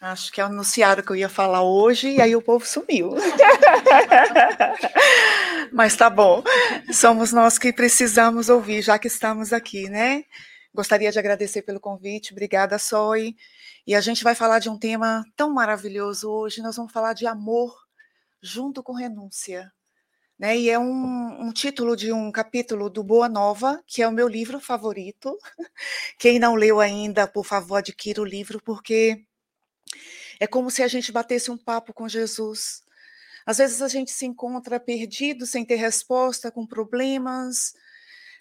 Acho que anunciaram que eu ia falar hoje e aí o povo sumiu. Mas tá bom. Somos nós que precisamos ouvir, já que estamos aqui, né? Gostaria de agradecer pelo convite. Obrigada, Soy. E a gente vai falar de um tema tão maravilhoso hoje. Nós vamos falar de amor junto com renúncia. Né? E é um, um, título de um capítulo do Boa Nova, que é o meu livro favorito. Quem não leu ainda, por favor, adquira o livro, porque é como se a gente batesse um papo com Jesus. Às vezes a gente se encontra perdido, sem ter resposta, com problemas,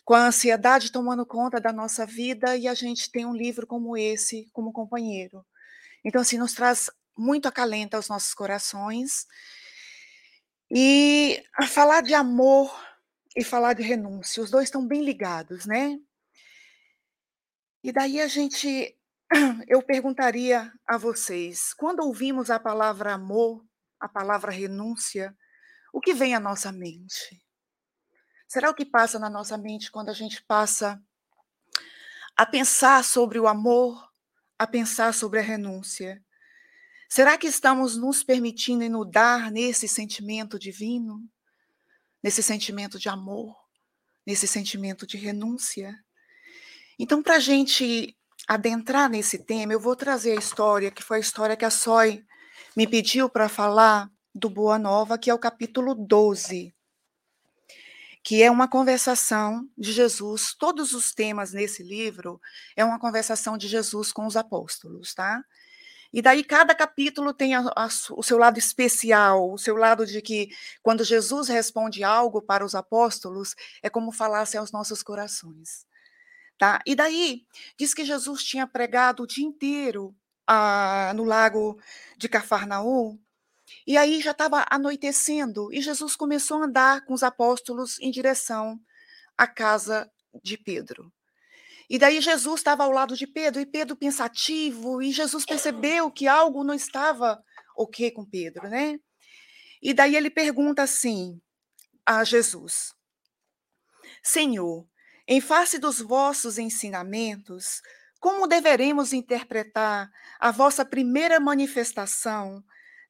com a ansiedade tomando conta da nossa vida, e a gente tem um livro como esse como companheiro. Então, assim, nos traz muito acalento aos nossos corações. E falar de amor e falar de renúncia, os dois estão bem ligados, né? E daí a gente eu perguntaria a vocês: quando ouvimos a palavra amor, a palavra renúncia, o que vem à nossa mente? Será o que passa na nossa mente quando a gente passa a pensar sobre o amor, a pensar sobre a renúncia? Será que estamos nos permitindo inundar nesse sentimento divino? Nesse sentimento de amor? Nesse sentimento de renúncia? Então, para a gente adentrar nesse tema, eu vou trazer a história, que foi a história que a Soy me pediu para falar do Boa Nova, que é o capítulo 12, que é uma conversação de Jesus. Todos os temas nesse livro é uma conversação de Jesus com os apóstolos, tá? E daí cada capítulo tem a, a, o seu lado especial, o seu lado de que quando Jesus responde algo para os apóstolos, é como falasse aos nossos corações. Tá? E daí, diz que Jesus tinha pregado o dia inteiro ah, no lago de Cafarnaum, e aí já estava anoitecendo, e Jesus começou a andar com os apóstolos em direção à casa de Pedro. E daí Jesus estava ao lado de Pedro, e Pedro pensativo, e Jesus percebeu que algo não estava ok com Pedro, né? E daí ele pergunta assim a Jesus: Senhor, em face dos vossos ensinamentos, como deveremos interpretar a vossa primeira manifestação,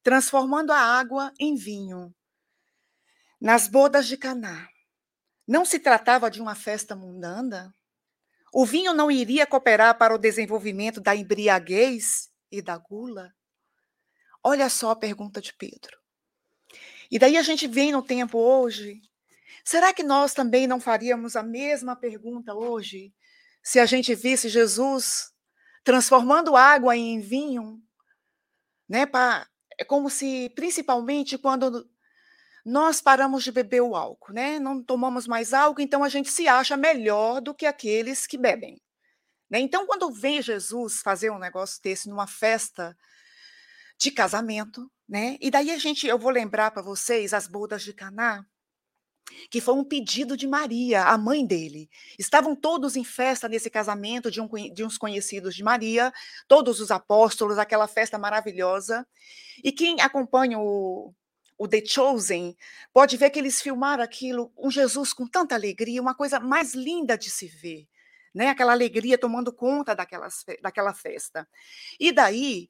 transformando a água em vinho? Nas bodas de Caná, não se tratava de uma festa mundana? O vinho não iria cooperar para o desenvolvimento da embriaguez e da gula? Olha só a pergunta de Pedro. E daí a gente vem no tempo hoje Será que nós também não faríamos a mesma pergunta hoje se a gente visse Jesus transformando água em vinho? Né, pra, é como se, principalmente quando nós paramos de beber o álcool, né? Não tomamos mais álcool, então a gente se acha melhor do que aqueles que bebem. Né? Então, quando vem Jesus fazer um negócio desse numa festa de casamento, né? E daí a gente, eu vou lembrar para vocês as bodas de Caná, que foi um pedido de Maria, a mãe dele. Estavam todos em festa nesse casamento de, um, de uns conhecidos de Maria, todos os apóstolos, aquela festa maravilhosa. E quem acompanha o, o The Chosen pode ver que eles filmaram aquilo, um Jesus com tanta alegria, uma coisa mais linda de se ver. Né, aquela alegria tomando conta daquelas, daquela festa. E daí,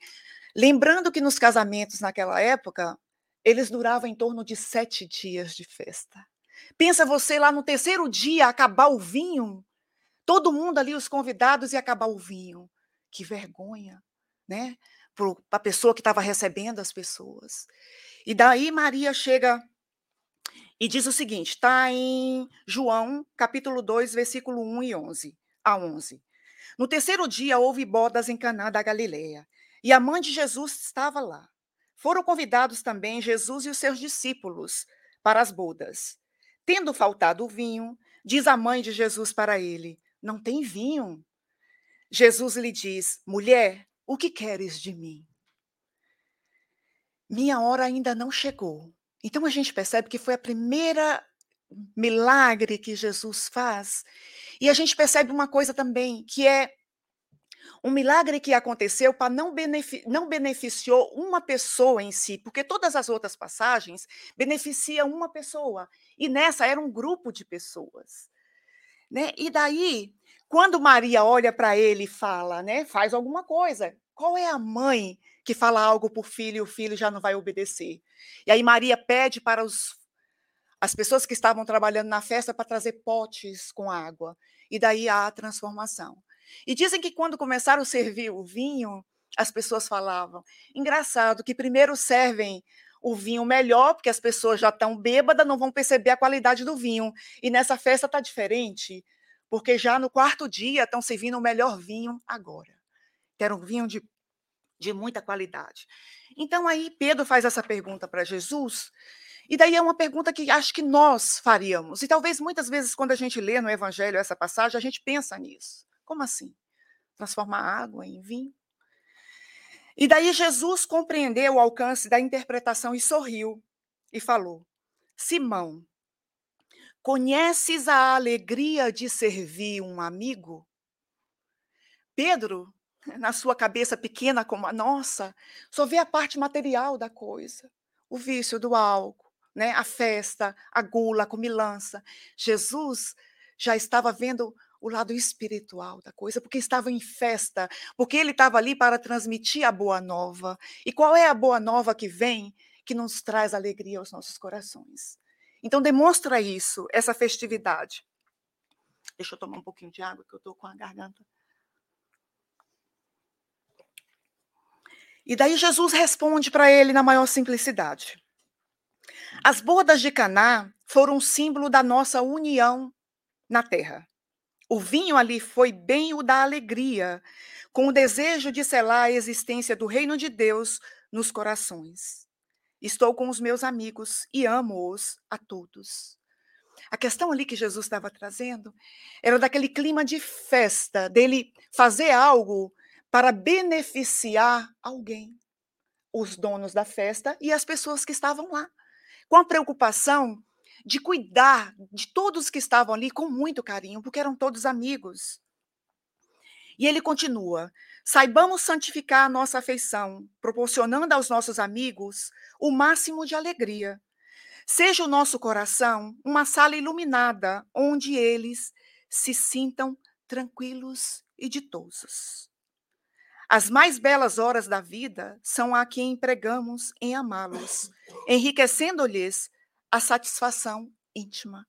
lembrando que nos casamentos naquela época, eles duravam em torno de sete dias de festa. Pensa você lá no terceiro dia acabar o vinho, todo mundo ali, os convidados, e acabar o vinho. Que vergonha, né? Para a pessoa que estava recebendo as pessoas. E daí Maria chega e diz o seguinte, está em João, capítulo 2, versículo 1 e 11, a 11. No terceiro dia houve bodas em Caná da Galileia, e a mãe de Jesus estava lá. Foram convidados também Jesus e os seus discípulos para as bodas. Tendo faltado o vinho, diz a mãe de Jesus para ele: Não tem vinho. Jesus lhe diz: Mulher, o que queres de mim? Minha hora ainda não chegou. Então a gente percebe que foi a primeira milagre que Jesus faz. E a gente percebe uma coisa também, que é um milagre que aconteceu para não, benefi não beneficiou uma pessoa em si, porque todas as outras passagens beneficiam uma pessoa, e nessa era um grupo de pessoas. Né? E daí, quando Maria olha para ele e fala, né, faz alguma coisa, Qual é a mãe que fala algo para o filho e o filho já não vai obedecer? E aí Maria pede para os, as pessoas que estavam trabalhando na festa para trazer potes com água. E daí há a transformação. E dizem que quando começaram a servir o vinho, as pessoas falavam: engraçado que primeiro servem o vinho melhor, porque as pessoas já estão bêbadas, não vão perceber a qualidade do vinho. E nessa festa está diferente, porque já no quarto dia estão servindo o melhor vinho agora. Que era um vinho de, de muita qualidade. Então aí Pedro faz essa pergunta para Jesus, e daí é uma pergunta que acho que nós faríamos. E talvez muitas vezes, quando a gente lê no Evangelho essa passagem, a gente pensa nisso. Como assim? Transformar água em vinho? E daí Jesus compreendeu o alcance da interpretação e sorriu e falou: Simão, conheces a alegria de servir um amigo? Pedro, na sua cabeça pequena como a nossa, só vê a parte material da coisa, o vício do álcool, né, a festa, a gula, a comilança. Jesus já estava vendo o lado espiritual da coisa, porque estava em festa, porque ele estava ali para transmitir a boa nova. E qual é a boa nova que vem, que nos traz alegria aos nossos corações? Então, demonstra isso, essa festividade. Deixa eu tomar um pouquinho de água, que eu estou com a garganta. E daí Jesus responde para ele na maior simplicidade. As bodas de Caná foram símbolo da nossa união na terra. O vinho ali foi bem o da alegria, com o desejo de selar a existência do reino de Deus nos corações. Estou com os meus amigos e amo-os a todos. A questão ali que Jesus estava trazendo era daquele clima de festa, dele fazer algo para beneficiar alguém, os donos da festa e as pessoas que estavam lá, com a preocupação de cuidar de todos que estavam ali com muito carinho, porque eram todos amigos. E ele continua: saibamos santificar a nossa afeição, proporcionando aos nossos amigos o máximo de alegria. Seja o nosso coração uma sala iluminada, onde eles se sintam tranquilos e ditosos. As mais belas horas da vida são a que empregamos em amá-los, enriquecendo-lhes a satisfação íntima.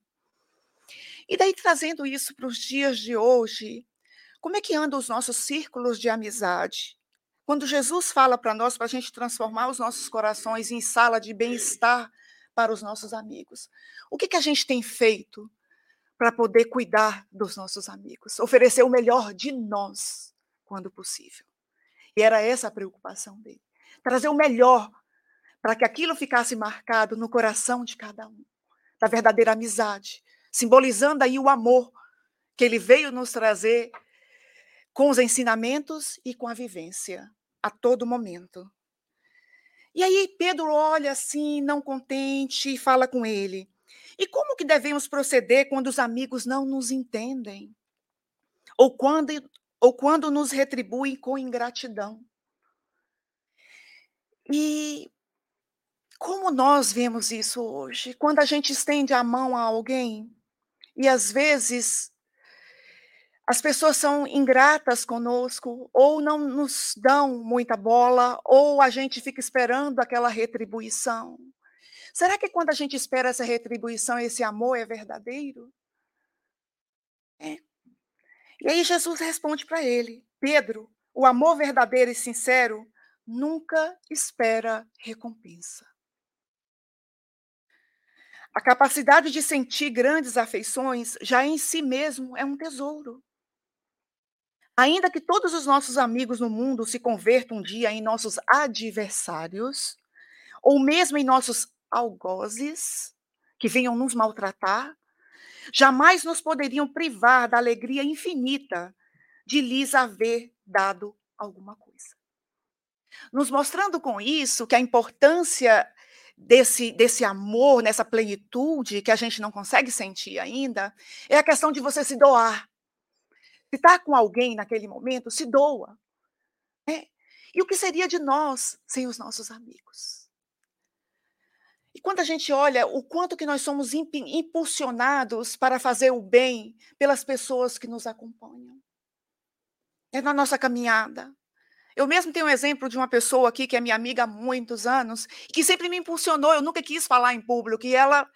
E daí, trazendo isso para os dias de hoje, como é que andam os nossos círculos de amizade? Quando Jesus fala para nós, para a gente transformar os nossos corações em sala de bem-estar para os nossos amigos, o que, que a gente tem feito para poder cuidar dos nossos amigos? Oferecer o melhor de nós, quando possível. E era essa a preocupação dele. Trazer o melhor para que aquilo ficasse marcado no coração de cada um, da verdadeira amizade, simbolizando aí o amor que ele veio nos trazer com os ensinamentos e com a vivência a todo momento. E aí Pedro olha assim, não contente, e fala com ele: "E como que devemos proceder quando os amigos não nos entendem? Ou quando ou quando nos retribuem com ingratidão?" E como nós vemos isso hoje? Quando a gente estende a mão a alguém e às vezes as pessoas são ingratas conosco, ou não nos dão muita bola, ou a gente fica esperando aquela retribuição. Será que quando a gente espera essa retribuição, esse amor é verdadeiro? É. E aí Jesus responde para ele: Pedro, o amor verdadeiro e sincero nunca espera recompensa. A capacidade de sentir grandes afeições já em si mesmo é um tesouro. Ainda que todos os nossos amigos no mundo se convertam um dia em nossos adversários, ou mesmo em nossos algozes, que venham nos maltratar, jamais nos poderiam privar da alegria infinita de lhes haver dado alguma coisa. Nos mostrando com isso que a importância desse, desse amor, nessa plenitude que a gente não consegue sentir ainda, é a questão de você se doar. Se está com alguém naquele momento, se doa. Né? E o que seria de nós sem os nossos amigos? E quando a gente olha o quanto que nós somos impulsionados para fazer o bem pelas pessoas que nos acompanham. É na nossa caminhada, Eu mesmo tenho um exemplo de uma pessoa aqui que é minha amiga há muitos anos, que sempre me impulsionou, eu nunca quis falar em público, e ela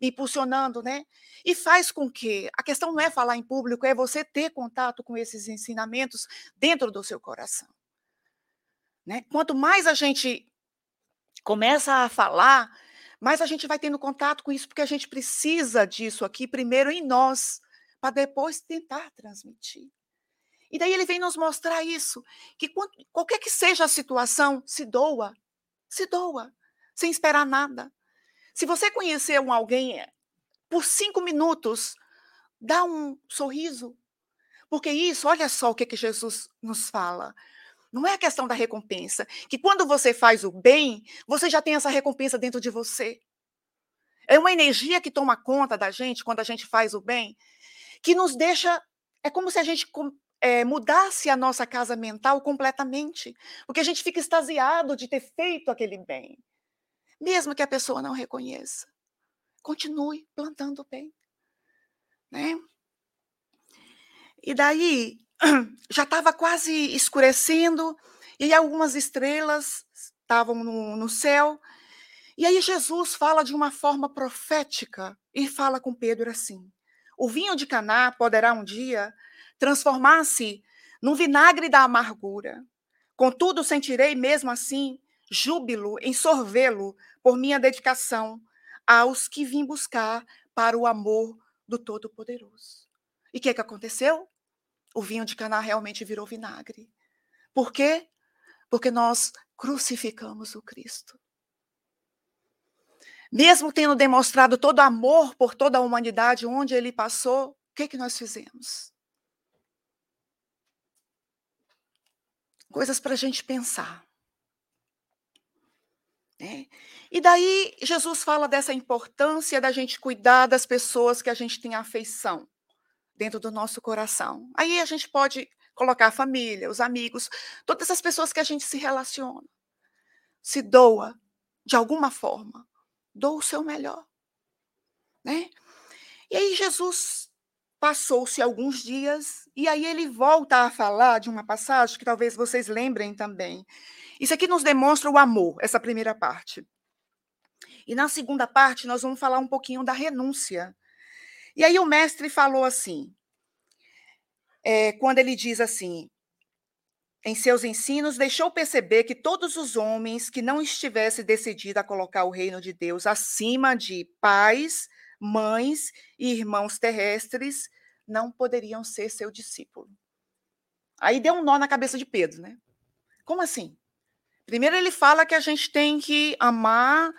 me impulsionando, né? E faz com que a questão não é falar em público, é você ter contato com esses ensinamentos dentro do seu coração. Né? Quanto mais a gente começa a falar, mais a gente vai tendo contato com isso, porque a gente precisa disso aqui primeiro em nós, para depois tentar transmitir. E daí ele vem nos mostrar isso, que qualquer que seja a situação, se doa, se doa, sem esperar nada. Se você conhecer um alguém eh, por cinco minutos, dá um sorriso. Porque isso, olha só o que, que Jesus nos fala. Não é a questão da recompensa. Que quando você faz o bem, você já tem essa recompensa dentro de você. É uma energia que toma conta da gente quando a gente faz o bem, que nos deixa. É como se a gente é, mudasse a nossa casa mental completamente, porque a gente fica extasiado de ter feito aquele bem, mesmo que a pessoa não reconheça. Continue plantando bem, né? E daí já estava quase escurecendo e algumas estrelas estavam no, no céu. E aí Jesus fala de uma forma profética e fala com Pedro assim: o vinho de Caná poderá um dia transformar-se num vinagre da amargura. Contudo, sentirei mesmo assim júbilo em sorvê-lo por minha dedicação aos que vim buscar para o amor do Todo-Poderoso. E o que, que aconteceu? O vinho de Caná realmente virou vinagre. Por quê? Porque nós crucificamos o Cristo. Mesmo tendo demonstrado todo amor por toda a humanidade onde ele passou, o que, que nós fizemos? Coisas para a gente pensar. Né? E daí Jesus fala dessa importância da gente cuidar das pessoas que a gente tem afeição dentro do nosso coração. Aí a gente pode colocar a família, os amigos, todas as pessoas que a gente se relaciona. Se doa de alguma forma, doa o seu melhor, né? E aí Jesus Passou-se alguns dias e aí ele volta a falar de uma passagem que talvez vocês lembrem também. Isso aqui nos demonstra o amor, essa primeira parte. E na segunda parte nós vamos falar um pouquinho da renúncia. E aí o mestre falou assim, é, quando ele diz assim, em seus ensinos, deixou perceber que todos os homens que não estivessem decididos a colocar o reino de Deus acima de pais, mães e irmãos terrestres não poderiam ser seu discípulo. Aí deu um nó na cabeça de Pedro, né? Como assim? Primeiro ele fala que a gente tem que amar,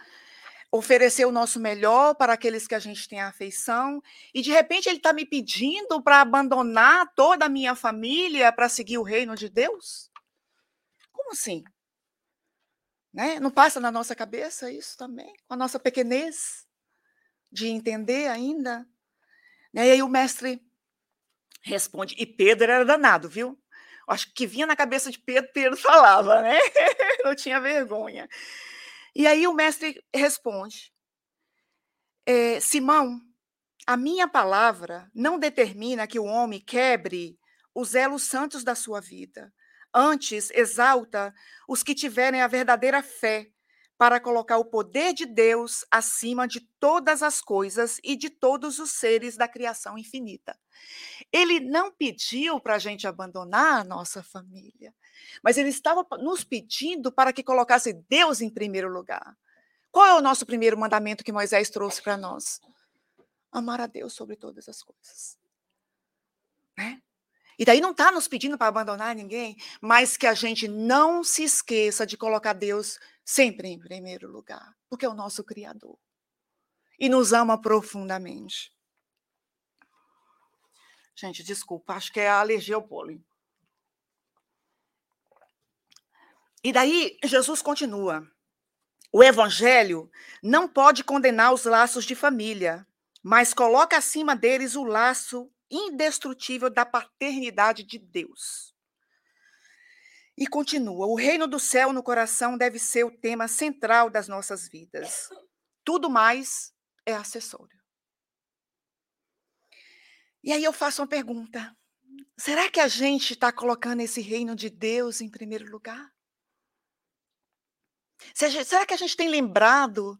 oferecer o nosso melhor para aqueles que a gente tem afeição, e de repente ele está me pedindo para abandonar toda a minha família para seguir o reino de Deus? Como assim? Né? Não passa na nossa cabeça isso também? Com a nossa pequenez? De entender ainda. Né? E aí o mestre responde, e Pedro era danado, viu? Acho que vinha na cabeça de Pedro, Pedro falava, né? Não tinha vergonha. E aí o mestre responde: é, Simão, a minha palavra não determina que o homem quebre os elos santos da sua vida. Antes, exalta os que tiverem a verdadeira fé para colocar o poder de Deus acima de todas as coisas e de todos os seres da criação infinita. Ele não pediu para a gente abandonar a nossa família, mas ele estava nos pedindo para que colocasse Deus em primeiro lugar. Qual é o nosso primeiro mandamento que Moisés trouxe para nós? Amar a Deus sobre todas as coisas. Né? E daí não está nos pedindo para abandonar ninguém, mas que a gente não se esqueça de colocar Deus sempre em primeiro lugar, porque é o nosso Criador e nos ama profundamente. Gente, desculpa, acho que é a alergia ao pólen. E daí Jesus continua. O evangelho não pode condenar os laços de família, mas coloca acima deles o laço indestrutível da paternidade de Deus. E continua: o reino do céu no coração deve ser o tema central das nossas vidas. Tudo mais é acessório. E aí eu faço uma pergunta: Será que a gente está colocando esse reino de Deus em primeiro lugar? Será que a gente tem lembrado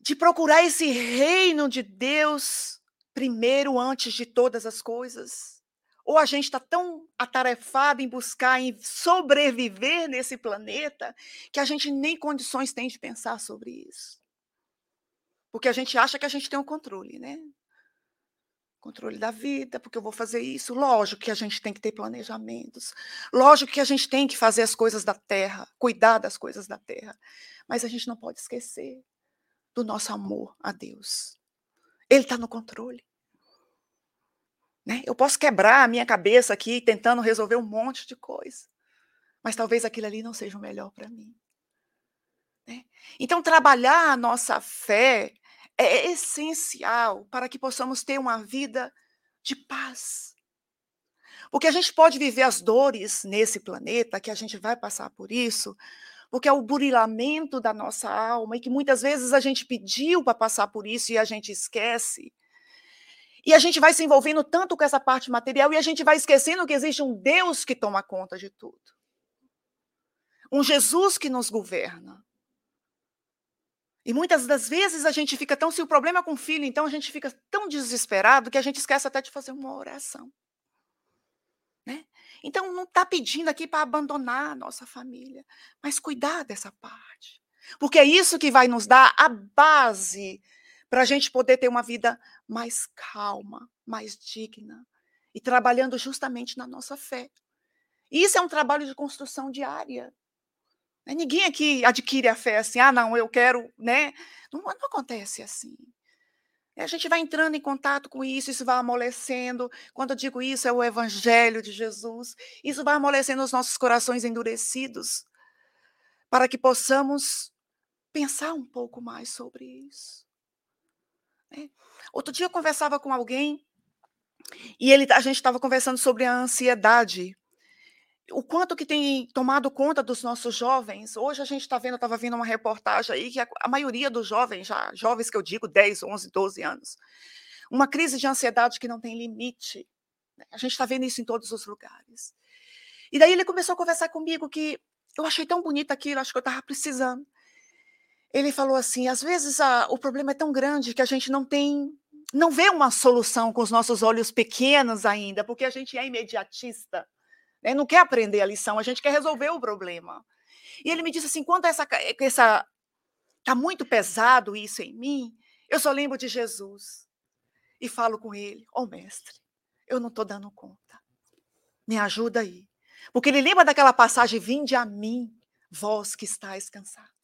de procurar esse reino de Deus primeiro antes de todas as coisas? Ou a gente está tão atarefado em buscar, em sobreviver nesse planeta, que a gente nem condições tem de pensar sobre isso? Porque a gente acha que a gente tem o um controle, né? controle da vida, porque eu vou fazer isso. Lógico que a gente tem que ter planejamentos. Lógico que a gente tem que fazer as coisas da terra, cuidar das coisas da terra. Mas a gente não pode esquecer do nosso amor a Deus. Ele está no controle. Né? Eu posso quebrar a minha cabeça aqui tentando resolver um monte de coisa, mas talvez aquilo ali não seja o melhor para mim. Né? Então, trabalhar a nossa fé é essencial para que possamos ter uma vida de paz. Porque a gente pode viver as dores nesse planeta, que a gente vai passar por isso, porque é o burilamento da nossa alma e que muitas vezes a gente pediu para passar por isso e a gente esquece. E a gente vai se envolvendo tanto com essa parte material e a gente vai esquecendo que existe um Deus que toma conta de tudo. Um Jesus que nos governa. E muitas das vezes a gente fica tão. Se o problema é com o filho, então a gente fica tão desesperado que a gente esquece até de fazer uma oração. Né? Então, não está pedindo aqui para abandonar a nossa família, mas cuidar dessa parte. Porque é isso que vai nos dar a base para a gente poder ter uma vida mais calma, mais digna e trabalhando justamente na nossa fé. Isso é um trabalho de construção diária. Né, ninguém aqui adquire a fé assim, ah, não, eu quero, né? Não, não acontece assim. A gente vai entrando em contato com isso, isso vai amolecendo. Quando eu digo isso, é o evangelho de Jesus. Isso vai amolecendo os nossos corações endurecidos, para que possamos pensar um pouco mais sobre isso. Né? Outro dia eu conversava com alguém e ele, a gente estava conversando sobre a ansiedade o quanto que tem tomado conta dos nossos jovens. Hoje a gente está vendo, estava vendo uma reportagem aí que a, a, maioria dos jovens, já jovens que eu digo, 10, 11, 12 anos, uma crise de ansiedade que não tem limite. Né? A gente está vendo isso em todos os lugares. E daí ele começou a conversar comigo que eu achei tão bonito aquilo, acho que eu estava precisando. Ele falou assim: às vezes a, o problema é tão grande que a gente não tem, não vê uma solução com os nossos olhos pequenos ainda, porque a gente é imediatista né? Não quer aprender a lição, a gente quer resolver o problema. E ele me disse assim: quando essa essa tá muito pesado isso em mim, eu só lembro de Jesus e falo com ele: "Ó oh, mestre, eu não estou dando conta. Me ajuda aí". Porque ele lembra daquela passagem: "Vinde a mim, vós que estáis cansados,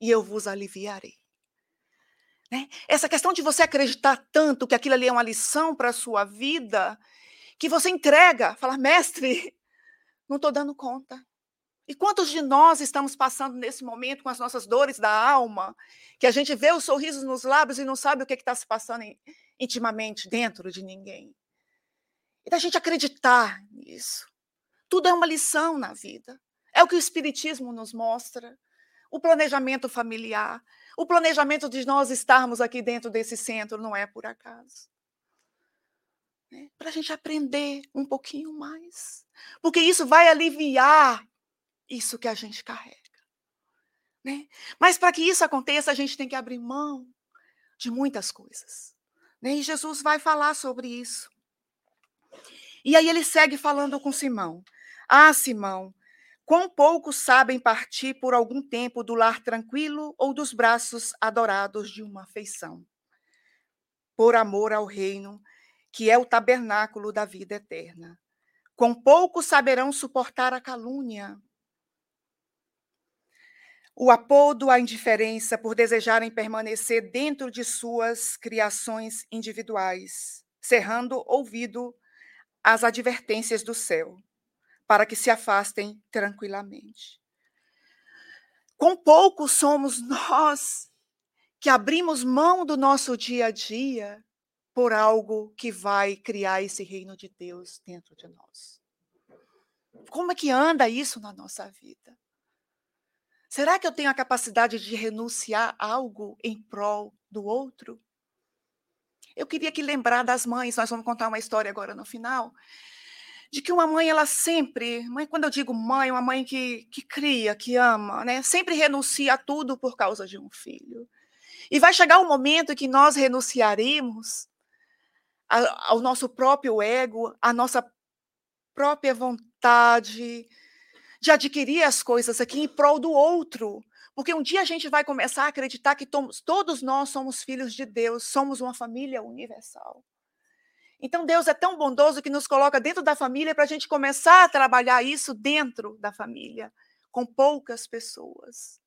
e eu vos aliviarei". Né? Essa questão de você acreditar tanto que aquilo ali é uma lição para a sua vida, que você entrega, fala, mestre, não estou dando conta. E quantos de nós estamos passando nesse momento com as nossas dores da alma, que a gente vê os sorrisos nos lábios e não sabe o que está se passando intimamente dentro de ninguém? E da gente acreditar nisso. Tudo é uma lição na vida. É o que o Espiritismo nos mostra. O planejamento familiar, o planejamento de nós estarmos aqui dentro desse centro não é por acaso né, para a gente aprender um pouquinho mais. Porque isso vai aliviar isso que a gente carrega. Né? Mas para que isso aconteça, a gente tem que abrir mão de muitas coisas. Né? E Jesus vai falar sobre isso. E aí ele segue falando com Simão. Ah, Simão, quão poucos sabem partir por algum tempo do lar tranquilo ou dos braços adorados de uma afeição, por amor ao reino que é o tabernáculo da vida eterna. Com pouco saberão suportar a calúnia, o apodo à indiferença por desejarem permanecer dentro de suas criações individuais, cerrando ouvido às advertências do céu, para que se afastem tranquilamente. Com pouco somos nós que abrimos mão do nosso dia a dia por algo que vai criar esse reino de Deus dentro de nós. Como é que anda isso na nossa vida? Será que eu tenho a capacidade de renunciar algo em prol do outro? Eu queria que lembrar das mães, nós vamos contar uma história agora no final, de que uma mãe, ela sempre, mãe, quando eu digo mãe, uma mãe que, que cria, que ama, né? Sempre renuncia a tudo por causa de um filho. E vai chegar um momento que nós renunciaremos ao nosso próprio ego, à nossa própria vontade de adquirir as coisas aqui em prol do outro. Porque um dia a gente vai começar a acreditar que todos nós somos filhos de Deus, somos uma família universal. Então Deus é tão bondoso que nos coloca dentro da família para a gente começar a trabalhar isso dentro da família, com poucas pessoas,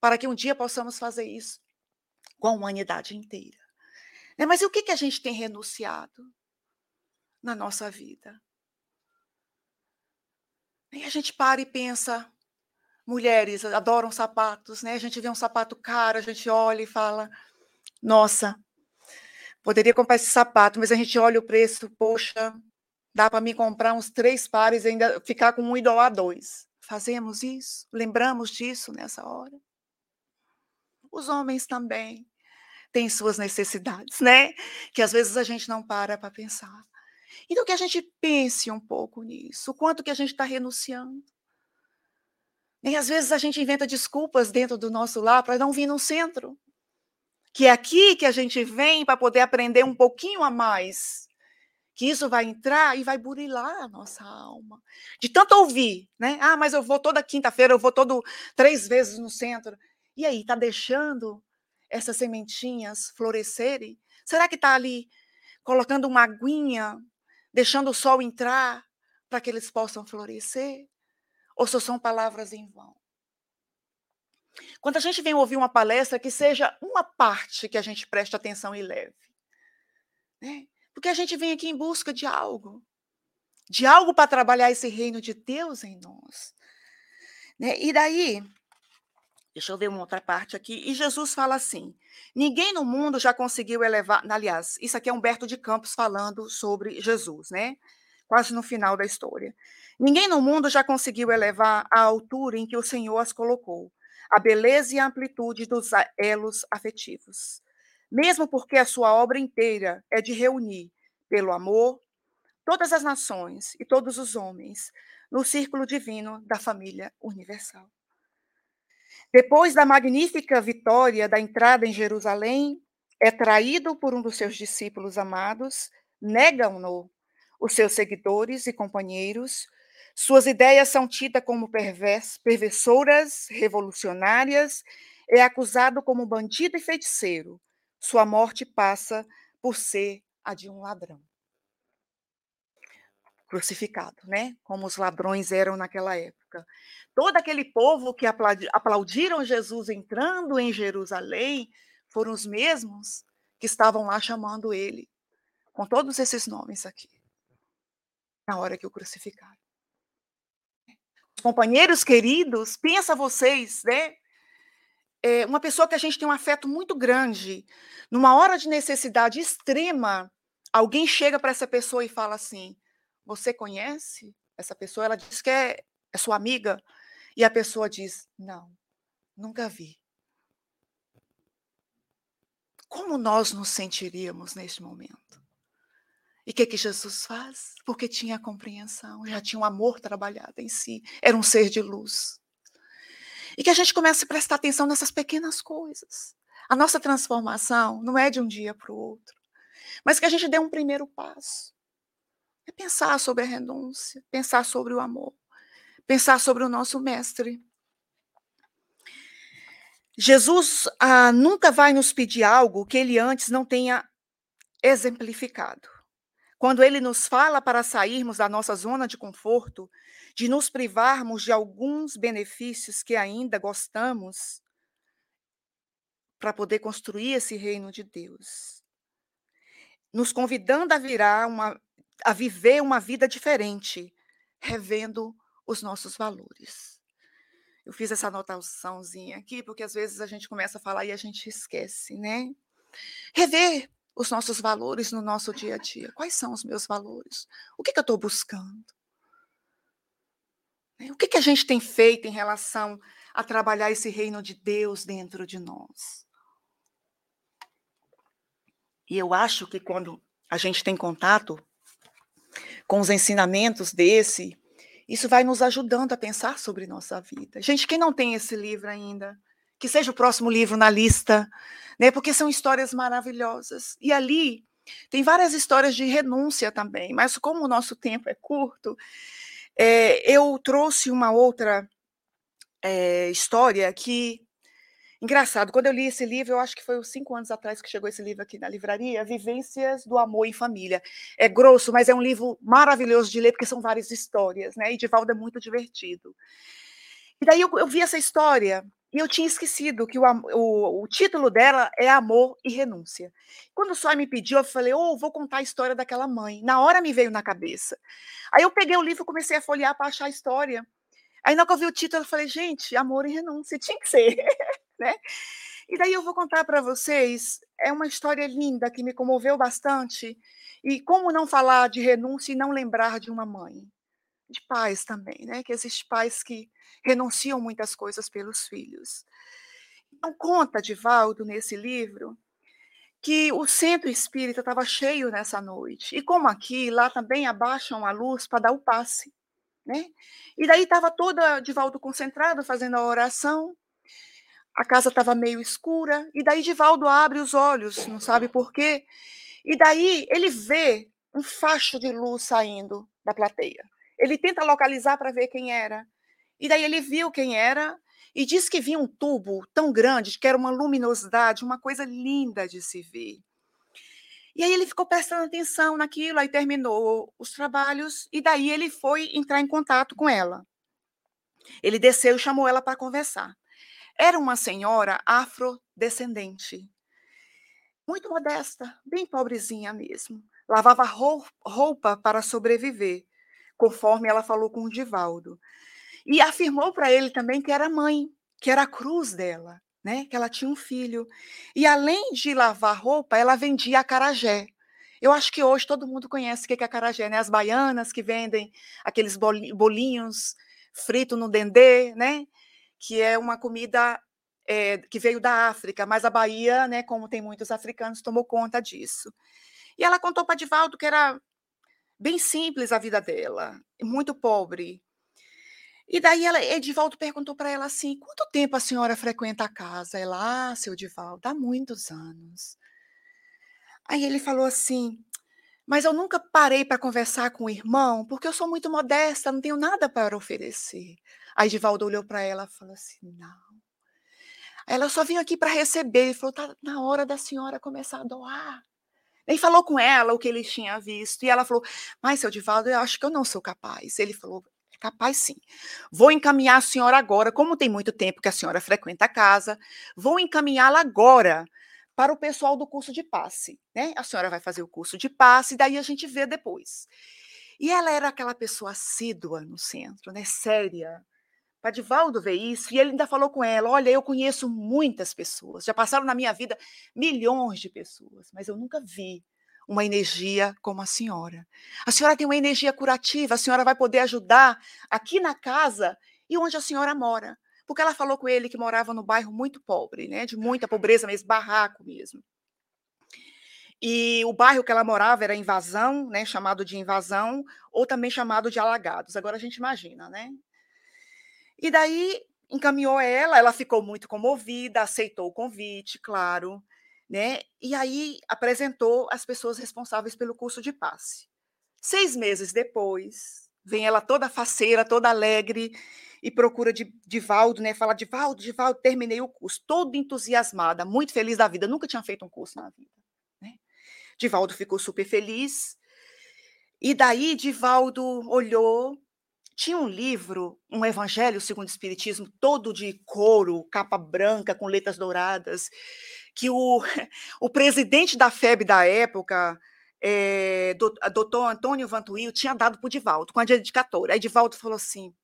para que um dia possamos fazer isso com a humanidade inteira. Né, mas o que, que a gente tem renunciado na nossa vida? E a gente para e pensa, mulheres adoram sapatos, né? A gente vê um sapato caro, a gente olha e fala, nossa, poderia comprar esse sapato, mas a gente olha o preço, poxa, dá para mim comprar uns três pares e ainda ficar com um e doar dois. Fazemos isso? Lembramos disso nessa hora? Os homens também tem suas necessidades, né? Que às vezes a gente não para para pensar. Então que a gente pense um pouco nisso, o quanto que a gente está renunciando. E às vezes a gente inventa desculpas dentro do nosso lar para não vir no centro. Que é aqui que a gente vem para poder aprender um pouquinho a mais. Que isso vai entrar e vai burilar a nossa alma. De tanto ouvir, né? Ah, mas eu vou toda quinta-feira, eu vou todo três vezes no centro. E aí, está deixando essas sementinhas florescerem? Será que está ali colocando uma aguinha, deixando o sol entrar para que eles possam florescer? Ou só são palavras em vão? Quando a gente vem ouvir uma palestra, que seja uma parte que a gente preste atenção e leve. Né? Porque a gente vem aqui em busca de algo, de algo para trabalhar esse reino de Deus em nós. Né? E daí, Deixa eu ver uma outra parte aqui. E Jesus fala assim: ninguém no mundo já conseguiu elevar. Aliás, isso aqui é Humberto de Campos falando sobre Jesus, né? Quase no final da história. Ninguém no mundo já conseguiu elevar a altura em que o Senhor as colocou, a beleza e a amplitude dos elos afetivos. Mesmo porque a sua obra inteira é de reunir, pelo amor, todas as nações e todos os homens no círculo divino da família universal. Depois da magnífica vitória da entrada em Jerusalém, é traído por um dos seus discípulos amados, negam-no os seus seguidores e companheiros, suas ideias são tidas como pervers, perversoras, revolucionárias, é acusado como bandido e feiticeiro. Sua morte passa por ser a de um ladrão. Crucificado, né? Como os ladrões eram naquela época todo aquele povo que aplaudiram Jesus entrando em Jerusalém foram os mesmos que estavam lá chamando ele, com todos esses nomes aqui, na hora que o crucificaram. Companheiros queridos, pensa vocês, né? É uma pessoa que a gente tem um afeto muito grande, numa hora de necessidade extrema, alguém chega para essa pessoa e fala assim: Você conhece essa pessoa? Ela diz que é, é sua amiga. E a pessoa diz: Não, nunca vi. Como nós nos sentiríamos neste momento? E o que, que Jesus faz? Porque tinha compreensão, já tinha um amor trabalhado em si, era um ser de luz. E que a gente comece a prestar atenção nessas pequenas coisas. A nossa transformação não é de um dia para o outro, mas que a gente dê um primeiro passo. É pensar sobre a renúncia, pensar sobre o amor pensar sobre o nosso mestre. Jesus ah, nunca vai nos pedir algo que ele antes não tenha exemplificado. Quando ele nos fala para sairmos da nossa zona de conforto, de nos privarmos de alguns benefícios que ainda gostamos, para poder construir esse reino de Deus, nos convidando a virar uma, a viver uma vida diferente, revendo os nossos valores. Eu fiz essa anotaçãozinha aqui, porque às vezes a gente começa a falar e a gente esquece, né? Rever os nossos valores no nosso dia a dia. Quais são os meus valores? O que, que eu estou buscando? Né? O que, que a gente tem feito em relação a trabalhar esse reino de Deus dentro de nós? E eu acho que quando a gente tem contato com os ensinamentos desse, isso vai nos ajudando a pensar sobre nossa vida. Gente, quem não tem esse livro ainda, que seja o próximo livro na lista, né? Porque são histórias maravilhosas. E ali tem várias histórias de renúncia também, mas como o nosso tempo é curto, é, eu trouxe uma outra é, história que Engraçado, quando eu li esse livro, eu acho que foi uns cinco anos atrás que chegou esse livro aqui na livraria, Vivências do Amor em Família. É grosso, mas é um livro maravilhoso de ler, porque são várias histórias, né? E Divaldo é muito divertido. E daí eu, eu vi essa história e eu tinha esquecido que o, o, o, título dela é Amor e Renúncia. Quando o Sói me pediu, eu falei, oh, vou contar a história daquela mãe. Na hora me veio na cabeça. Aí eu peguei o livro e comecei a folhear para achar a história. Aí na hora que eu vi o título, eu falei, gente, Amor e Renúncia, tinha que ser. né? E daí eu vou contar para vocês, é uma história linda que me comoveu bastante. E como não falar de renúncia e não lembrar de uma mãe? De pais também, né? Que existem pais que renunciam muitas coisas pelos filhos. Então, conta Divaldo nesse livro que o centro espírita estava cheio nessa noite. E como aqui, lá também abaixam a luz para dar o passe. Né? E daí estava toda Divaldo concentrado fazendo a oração, a casa estava meio escura, e daí Divaldo abre os olhos, não sabe por quê, e daí ele vê um facho de luz saindo da plateia. Ele tenta localizar para ver quem era, e daí ele viu quem era, e diz que vinha um tubo tão grande, que era uma luminosidade, uma coisa linda de se ver. E aí ele ficou prestando atenção naquilo, aí terminou os trabalhos, e daí ele foi entrar em contato com ela. Ele desceu e chamou ela para conversar. Era uma senhora afrodescendente, muito modesta, bem pobrezinha mesmo. Lavava roupa para sobreviver, conforme ela falou com o Divaldo. E afirmou para ele também que era mãe, que era a cruz dela, né? Que ela tinha um filho. E além de lavar roupa, ela vendia acarajé. Eu acho que hoje todo mundo conhece o que é acarajé, né? As baianas que vendem aqueles bolinhos fritos no dendê, né? que é uma comida é, que veio da África, mas a Bahia, né, como tem muitos africanos, tomou conta disso. E ela contou para Divaldo que era bem simples a vida dela, muito pobre. E daí ela, Edivaldo perguntou para ela assim: quanto tempo a senhora frequenta a casa? Ela, ah, seu Divaldo, há muitos anos. Aí ele falou assim: mas eu nunca parei para conversar com o irmão, porque eu sou muito modesta, não tenho nada para oferecer. Aí Divaldo olhou para ela e falou assim: não. Ela só vim aqui para receber. Ele falou: tá na hora da senhora começar a doar. E falou com ela o que ele tinha visto. E ela falou: Mas, seu Divaldo, eu acho que eu não sou capaz. Ele falou: É capaz sim. Vou encaminhar a senhora agora. Como tem muito tempo que a senhora frequenta a casa, vou encaminhá-la agora para o pessoal do curso de passe. Né? A senhora vai fazer o curso de passe, daí a gente vê depois. E ela era aquela pessoa assídua no centro, né? séria, Padivaldo vê isso e ele ainda falou com ela: Olha, eu conheço muitas pessoas, já passaram na minha vida milhões de pessoas, mas eu nunca vi uma energia como a senhora. A senhora tem uma energia curativa, a senhora vai poder ajudar aqui na casa e onde a senhora mora. Porque ela falou com ele que morava no bairro muito pobre, né, de muita pobreza mesmo, barraco mesmo. E o bairro que ela morava era invasão, né, chamado de invasão, ou também chamado de alagados. Agora a gente imagina, né? E daí encaminhou ela, ela ficou muito comovida, aceitou o convite, claro, né? E aí apresentou as pessoas responsáveis pelo curso de passe. Seis meses depois, vem ela toda faceira, toda alegre, e procura de Divaldo, né? Fala, Divaldo, Divaldo, terminei o curso, todo entusiasmada, muito feliz da vida, nunca tinha feito um curso na vida. Né? Divaldo ficou super feliz. E daí Divaldo olhou tinha um livro, um Evangelho segundo o Espiritismo, todo de couro, capa branca, com letras douradas, que o, o presidente da FEB da época, é, doutor Antônio Vantuil, tinha dado para o Divaldo, com a dedicatória. Aí Divaldo falou assim,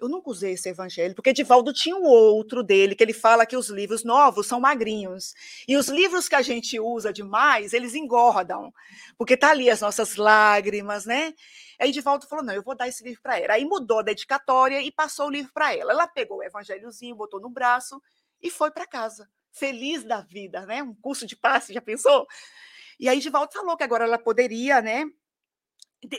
eu nunca usei esse evangelho, porque Divaldo tinha um outro dele, que ele fala que os livros novos são magrinhos. E os livros que a gente usa demais, eles engordam, porque tá ali as nossas lágrimas, né? Aí Divaldo falou: não, eu vou dar esse livro para ela. Aí mudou a dedicatória e passou o livro para ela. Ela pegou o evangelhozinho, botou no braço e foi para casa, feliz da vida, né? Um curso de passe, já pensou? E aí Divaldo falou que agora ela poderia, né,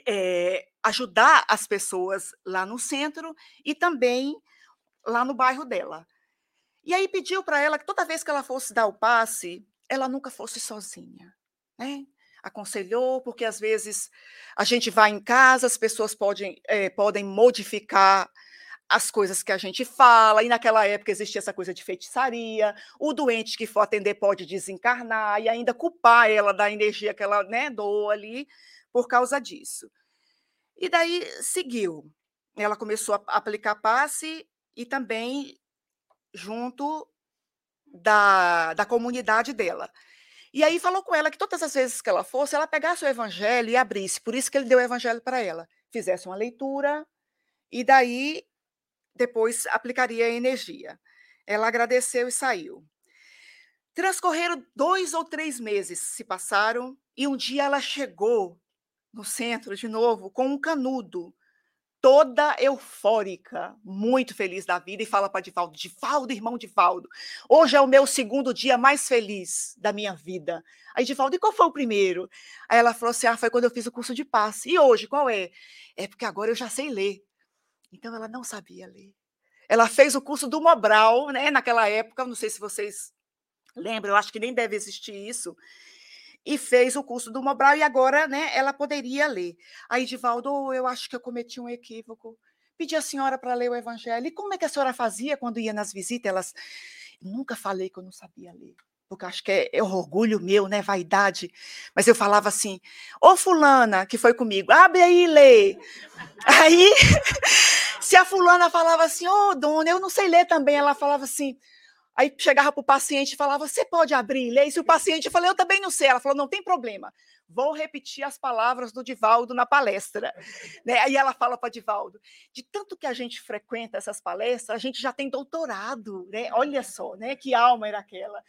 é, ajudar as pessoas lá no centro e também lá no bairro dela. E aí pediu para ela que toda vez que ela fosse dar o passe, ela nunca fosse sozinha, né? Aconselhou, porque às vezes a gente vai em casa, as pessoas podem, é, podem modificar as coisas que a gente fala, e naquela época existia essa coisa de feitiçaria, o doente que for atender pode desencarnar e ainda culpar ela da energia que ela né, doa ali por causa disso. E daí seguiu. Ela começou a aplicar passe e também junto da, da comunidade dela. E aí falou com ela que todas as vezes que ela fosse, ela pegasse o evangelho e abrisse. Por isso que ele deu o evangelho para ela. Fizesse uma leitura e daí depois aplicaria a energia. Ela agradeceu e saiu. Transcorreram dois ou três meses, se passaram, e um dia ela chegou no centro de novo com um canudo toda eufórica, muito feliz da vida, e fala para Divaldo: Divaldo, irmão Divaldo, hoje é o meu segundo dia mais feliz da minha vida. Aí Divaldo, e qual foi o primeiro? Aí ela falou assim: ah, foi quando eu fiz o curso de passe. E hoje, qual é? É porque agora eu já sei ler. Então ela não sabia ler. Ela fez o curso do Mobral, né? Naquela época, não sei se vocês lembram, eu acho que nem deve existir isso e fez o curso do Mobral e agora, né, ela poderia ler. Aí, Divaldo, eu acho que eu cometi um equívoco. Pedi a senhora para ler o evangelho. E como é que a senhora fazia quando ia nas visitas? Elas nunca falei que eu não sabia ler. Porque acho que é, é orgulho meu, né? Vaidade. Mas eu falava assim: Ô fulana, que foi comigo, abre aí e lê. Aí, se a fulana falava assim, ô dona, eu não sei ler também, ela falava assim, Aí chegava para o paciente e falava: Você pode abrir e? E se o paciente falou: Eu também não sei. Ela falou: Não tem problema. Vou repetir as palavras do Divaldo na palestra. Né? Aí ela fala para Divaldo: De tanto que a gente frequenta essas palestras, a gente já tem doutorado. Né? Olha só, né? que alma era aquela.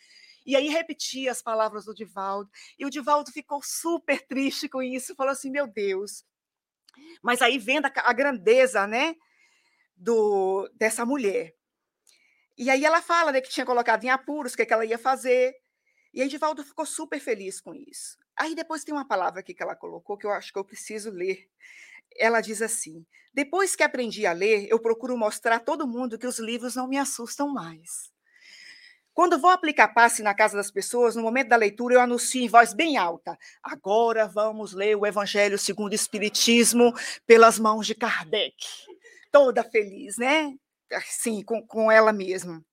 E aí repetia as palavras do Divaldo. E o Divaldo ficou super triste com isso, falou assim: Meu Deus. Mas aí vendo a, a grandeza né, do, dessa mulher. E aí ela fala né, que tinha colocado em apuros, o que, é que ela ia fazer. E aí Divaldo ficou super feliz com isso. Aí depois tem uma palavra aqui que ela colocou que eu acho que eu preciso ler. Ela diz assim: Depois que aprendi a ler, eu procuro mostrar a todo mundo que os livros não me assustam mais. Quando vou aplicar passe na casa das pessoas, no momento da leitura, eu anuncio em voz bem alta: agora vamos ler o Evangelho segundo o Espiritismo pelas mãos de Kardec. Toda feliz, né? Assim, com, com ela mesma.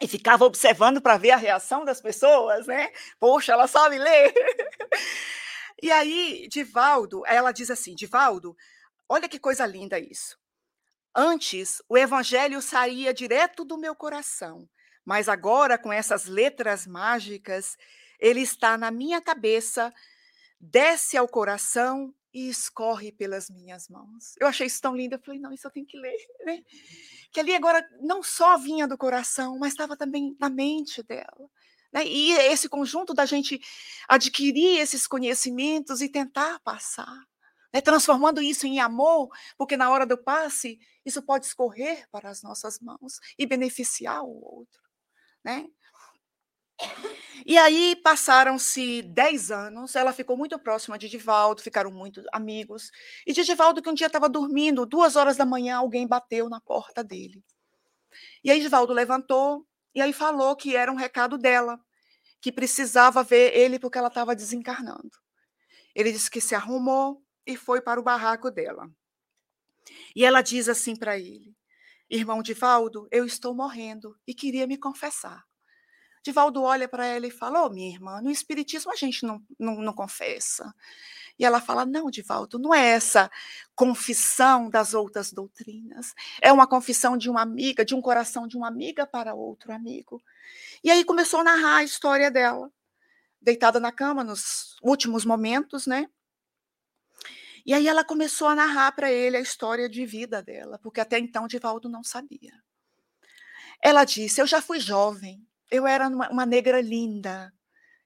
E ficava observando para ver a reação das pessoas, né? Poxa, ela sabe ler. e aí, Divaldo, ela diz assim: Divaldo, olha que coisa linda isso. Antes, o evangelho saía direto do meu coração, mas agora, com essas letras mágicas, ele está na minha cabeça, desce ao coração e escorre pelas minhas mãos. Eu achei isso tão lindo, eu falei, não, isso eu tenho que ler, né? Que ali agora não só vinha do coração, mas estava também na mente dela. Né? E esse conjunto da gente adquirir esses conhecimentos e tentar passar, né? transformando isso em amor, porque na hora do passe, isso pode escorrer para as nossas mãos e beneficiar o outro. Né? E aí passaram-se 10 anos, ela ficou muito próxima de Divaldo, ficaram muito amigos. E de Divaldo, que um dia estava dormindo, duas horas da manhã, alguém bateu na porta dele. E aí Divaldo levantou e aí falou que era um recado dela, que precisava ver ele porque ela estava desencarnando. Ele disse que se arrumou e foi para o barraco dela. E ela diz assim para ele: Irmão Divaldo, eu estou morrendo e queria me confessar. Divaldo olha para ela e fala: oh, minha irmã, no Espiritismo a gente não, não, não confessa. E ela fala: Não, Divaldo, não é essa confissão das outras doutrinas. É uma confissão de uma amiga, de um coração de uma amiga para outro amigo. E aí começou a narrar a história dela, deitada na cama nos últimos momentos, né? E aí ela começou a narrar para ele a história de vida dela, porque até então Divaldo não sabia. Ela disse: Eu já fui jovem, eu era uma, uma, negra linda.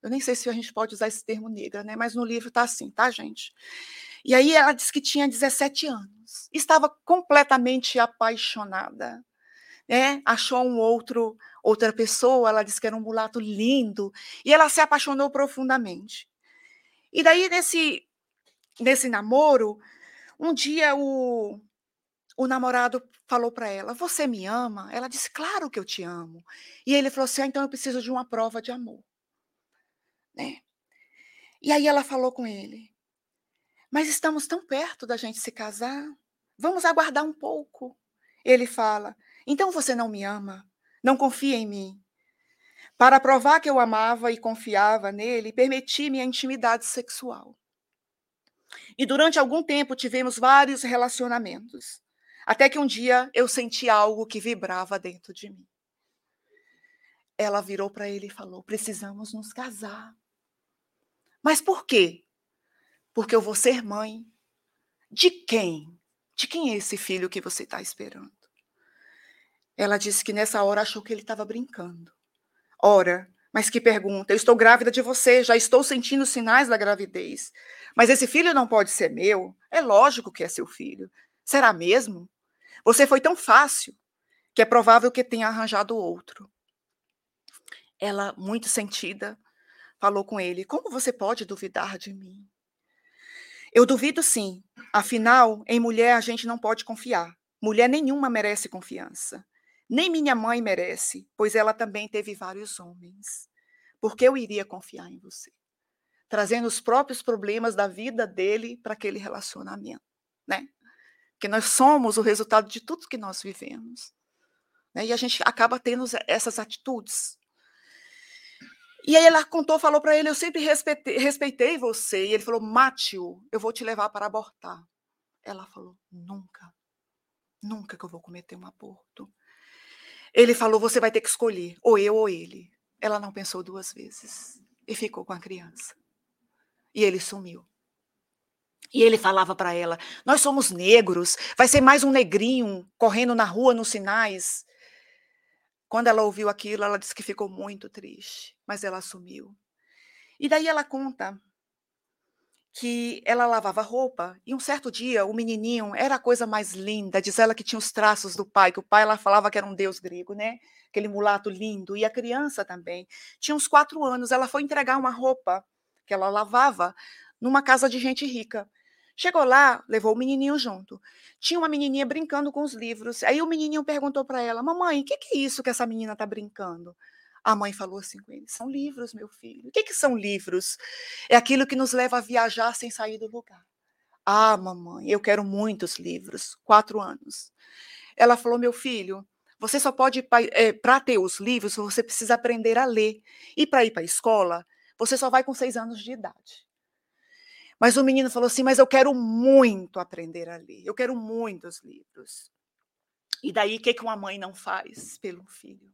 Eu nem sei se a gente pode usar esse termo negra, né? Mas no livro está assim, tá, gente? E aí ela disse que tinha 17 anos. Estava completamente apaixonada. Né? Achou um outro, outra pessoa, ela disse que era um mulato lindo, e ela se apaixonou profundamente. E daí nesse nesse namoro, um dia o o namorado falou para ela: "Você me ama?" Ela disse: "Claro que eu te amo". E ele falou assim: "Ah, então eu preciso de uma prova de amor". Né. E aí ela falou com ele: "Mas estamos tão perto da gente se casar, vamos aguardar um pouco". Ele fala: "Então você não me ama? Não confia em mim?" Para provar que eu amava e confiava nele, permiti minha intimidade sexual. E durante algum tempo tivemos vários relacionamentos, até que um dia eu senti algo que vibrava dentro de mim. Ela virou para ele e falou: "Precisamos nos casar". Mas por quê? Porque eu vou ser mãe. De quem? De quem é esse filho que você está esperando? Ela disse que nessa hora achou que ele estava brincando. Ora, mas que pergunta, eu estou grávida de você, já estou sentindo sinais da gravidez. Mas esse filho não pode ser meu? É lógico que é seu filho. Será mesmo? Você foi tão fácil que é provável que tenha arranjado outro. Ela, muito sentida, falou com ele: Como você pode duvidar de mim? Eu duvido sim. Afinal, em mulher a gente não pode confiar. Mulher nenhuma merece confiança. Nem minha mãe merece, pois ela também teve vários homens. Porque eu iria confiar em você? Trazendo os próprios problemas da vida dele para aquele relacionamento, né? Que nós somos o resultado de tudo que nós vivemos. Né? E a gente acaba tendo essas atitudes. E aí ela contou, falou para ele: Eu sempre respeitei, respeitei você. E ele falou: Mate-o, eu vou te levar para abortar. Ela falou: Nunca, nunca que eu vou cometer um aborto. Ele falou: você vai ter que escolher, ou eu ou ele. Ela não pensou duas vezes e ficou com a criança. E ele sumiu. E ele falava para ela: Nós somos negros, vai ser mais um negrinho correndo na rua nos sinais. Quando ela ouviu aquilo, ela disse que ficou muito triste, mas ela sumiu. E daí ela conta que ela lavava roupa e um certo dia o menininho era a coisa mais linda, diz ela que tinha os traços do pai, que o pai ela falava que era um deus grego, né? Aquele mulato lindo e a criança também tinha uns quatro anos. Ela foi entregar uma roupa que ela lavava numa casa de gente rica. Chegou lá, levou o menininho junto. Tinha uma menininha brincando com os livros. Aí o menininho perguntou para ela: "Mamãe, o que, que é isso que essa menina está brincando?" A mãe falou assim com ele: são livros, meu filho. O que, que são livros? É aquilo que nos leva a viajar sem sair do lugar. Ah, mamãe, eu quero muitos livros. Quatro anos. Ela falou: meu filho, você só pode, é, para ter os livros, você precisa aprender a ler. E para ir para a escola, você só vai com seis anos de idade. Mas o menino falou assim: mas eu quero muito aprender a ler, eu quero muitos livros. E daí, o que, que uma mãe não faz pelo filho?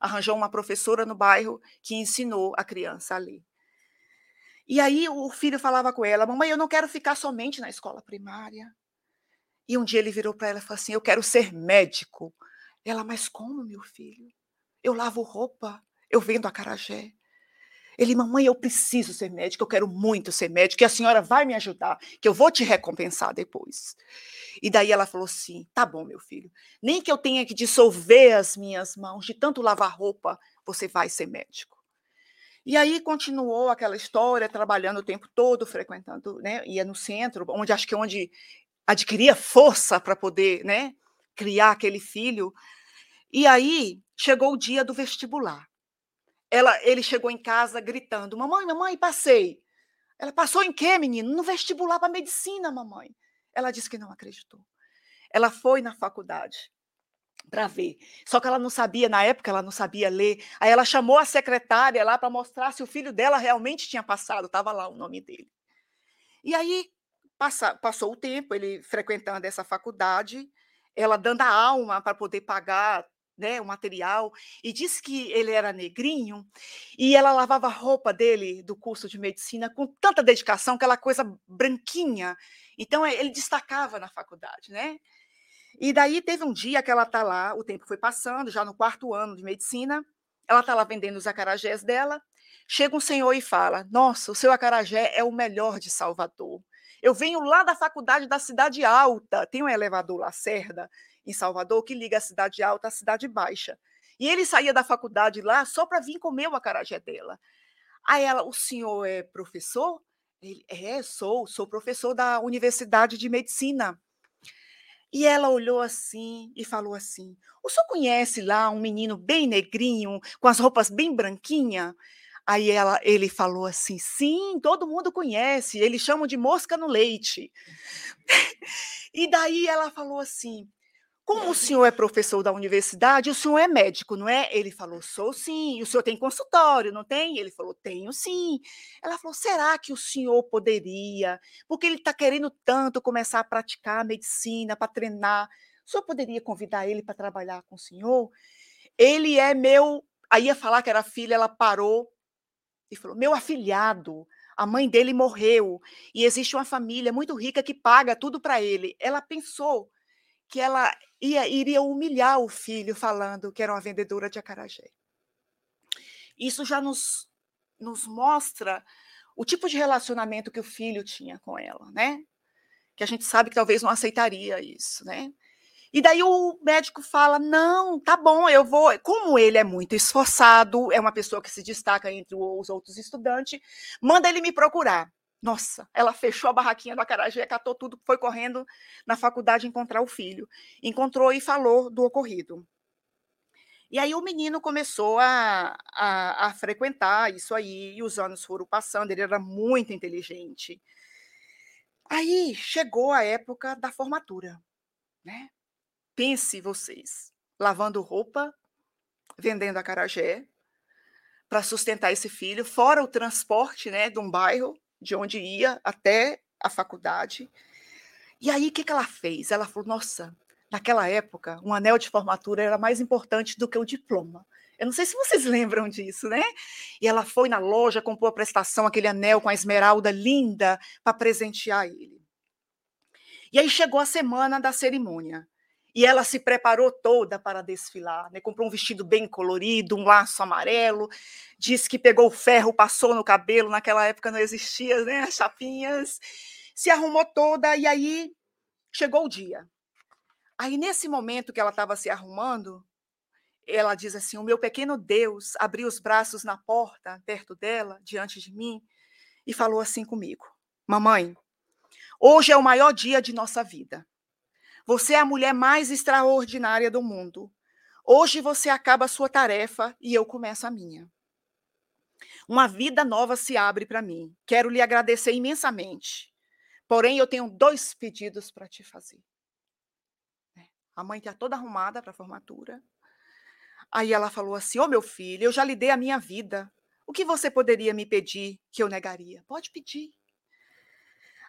arranjou uma professora no bairro que ensinou a criança a ler. E aí o filho falava com ela: Mamãe, eu não quero ficar somente na escola primária. E um dia ele virou para ela e falou assim: Eu quero ser médico. Ela, mas como, meu filho? Eu lavo roupa, eu vendo acarajé. Ele, mamãe, eu preciso ser médico, eu quero muito ser médico, e a senhora vai me ajudar, que eu vou te recompensar depois. E daí ela falou assim: tá bom, meu filho, nem que eu tenha que dissolver as minhas mãos de tanto lavar roupa, você vai ser médico. E aí continuou aquela história, trabalhando o tempo todo, frequentando, né? Ia no centro, onde acho que é onde adquiria força para poder, né, criar aquele filho. E aí chegou o dia do vestibular. Ela, ele chegou em casa gritando: Mamãe, mamãe, passei. Ela passou em quê, menino? No vestibular para medicina, mamãe. Ela disse que não acreditou. Ela foi na faculdade para ver. Só que ela não sabia, na época, ela não sabia ler. Aí ela chamou a secretária lá para mostrar se o filho dela realmente tinha passado. Estava lá o nome dele. E aí passa, passou o tempo, ele frequentando essa faculdade, ela dando a alma para poder pagar né, o material, e disse que ele era negrinho, e ela lavava a roupa dele do curso de medicina com tanta dedicação, aquela coisa branquinha. Então eh, ele destacava na faculdade, né? E daí teve um dia que ela está lá, o tempo foi passando, já no quarto ano de medicina, ela está lá vendendo os acarajés dela. Chega um senhor e fala: Nossa, o seu acarajé é o melhor de Salvador. Eu venho lá da faculdade da Cidade Alta, tem um elevador Lacerda, em Salvador, que liga a cidade alta à cidade baixa. E ele saía da faculdade lá só para vir comer o acarajé dela. Aí ela, o senhor é professor? Ele: "É, sou, sou professor da Universidade de Medicina". E ela olhou assim e falou assim: "O senhor conhece lá um menino bem negrinho, com as roupas bem branquinha?" Aí ela ele falou assim: "Sim, todo mundo conhece, eles chamam de mosca no leite". E daí ela falou assim: "Como o senhor é professor da universidade, o senhor é médico, não é?" Ele falou: "Sou sim". "E o senhor tem consultório, não tem?" Ele falou: "Tenho sim". Ela falou: "Será que o senhor poderia, porque ele está querendo tanto começar a praticar medicina, para treinar, o senhor poderia convidar ele para trabalhar com o senhor? Ele é meu" aí ia falar que era filha, ela parou e falou: "Meu afilhado, a mãe dele morreu, e existe uma família muito rica que paga tudo para ele". Ela pensou que ela ia iria humilhar o filho falando que era uma vendedora de acarajé. Isso já nos nos mostra o tipo de relacionamento que o filho tinha com ela, né. Que a gente sabe que talvez não aceitaria isso, né. E daí o médico fala: "Não, tá bom, eu vou" como ele é muito esforçado, é uma pessoa que se destaca entre os outros estudante, manda ele me procurar. Nossa, ela fechou a barraquinha do acarajé, catou tudo, foi correndo na faculdade encontrar o filho. Encontrou e falou do ocorrido. E aí o menino começou a a a frequentar isso aí, e os anos foram passando, ele era muito inteligente. Aí chegou a época da formatura, né. Pense vocês, lavando roupa, vendendo acarajé, para sustentar esse filho, fora o transporte, né, de um bairro, de onde ia até a faculdade. E aí que que ela fez? Ela falou: "Nossa, naquela época, um anel de formatura era mais importante do que o diploma". Eu não sei se vocês lembram disso, né. E ela foi na loja, comprou a prestação, aquele anel com a esmeralda linda, para presentear ele. E aí chegou a semana da cerimônia, e ela se preparou toda para desfilar, né, comprou um vestido bem colorido, um laço amarelo, disse que pegou o ferro, passou no cabelo, naquela época não existia, né, as chapinhas, se arrumou toda e aí chegou o dia. Aí nesse momento que ela estava se arrumando, ela diz assim: "O meu pequeno Deus abriu os braços na porta, perto dela, diante de mim, e falou assim comigo: "Mamãe, hoje é o maior dia de nossa vida. Você é a mulher mais extraordinária do mundo. Hoje você acaba a sua tarefa e eu começo a minha. Uma vida nova se abre para mim. Quero lhe agradecer imensamente. Porém, eu tenho 2 pedidos para te fazer". Né, a mãe está toda arrumada para a formatura. Aí ela falou assim: "Ô meu filho, eu já lhe dei a minha vida. O que você poderia me pedir que eu negaria? Pode pedir".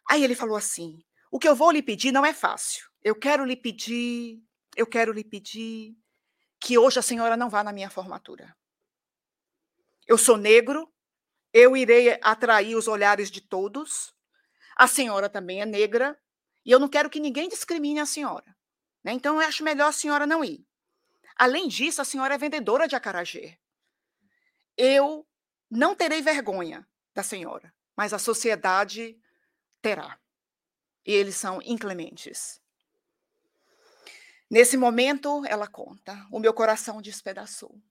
Aí ele falou assim: "O que eu vou lhe pedir não é fácil. Eu quero lhe pedir eu quero lhe pedir que hoje a senhora não vá na minha formatura. Eu sou negro, eu irei atrair os olhares de todos, a senhora também é negra, e eu não quero que ninguém discrimine a senhora, né, então eu acho melhor a senhora não ir. Além disso, a senhora é vendedora de acarajé. Eu não terei vergonha da senhora, mas a sociedade terá. E eles são inclementes". Nesse momento, ela conta, o meu coração despedaçou.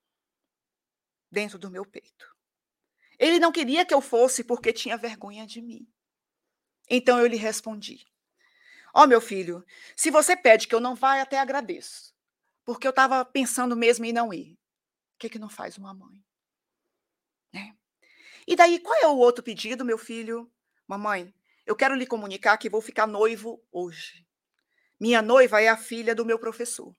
Dentro do meu peito. Ele não queria que eu fosse porque tinha vergonha de mim. Então eu lhe respondi: "Ó oh, meu filho, se você pede que eu não vá, até agradeço, porque eu estava pensando mesmo em não ir. O que que não faz uma mãe?" Né. E daí, qual é o outro pedido, meu filho? "Mamãe, eu quero lhe comunicar que vou ficar noivo hoje". Minha noiva é a filha do meu professor.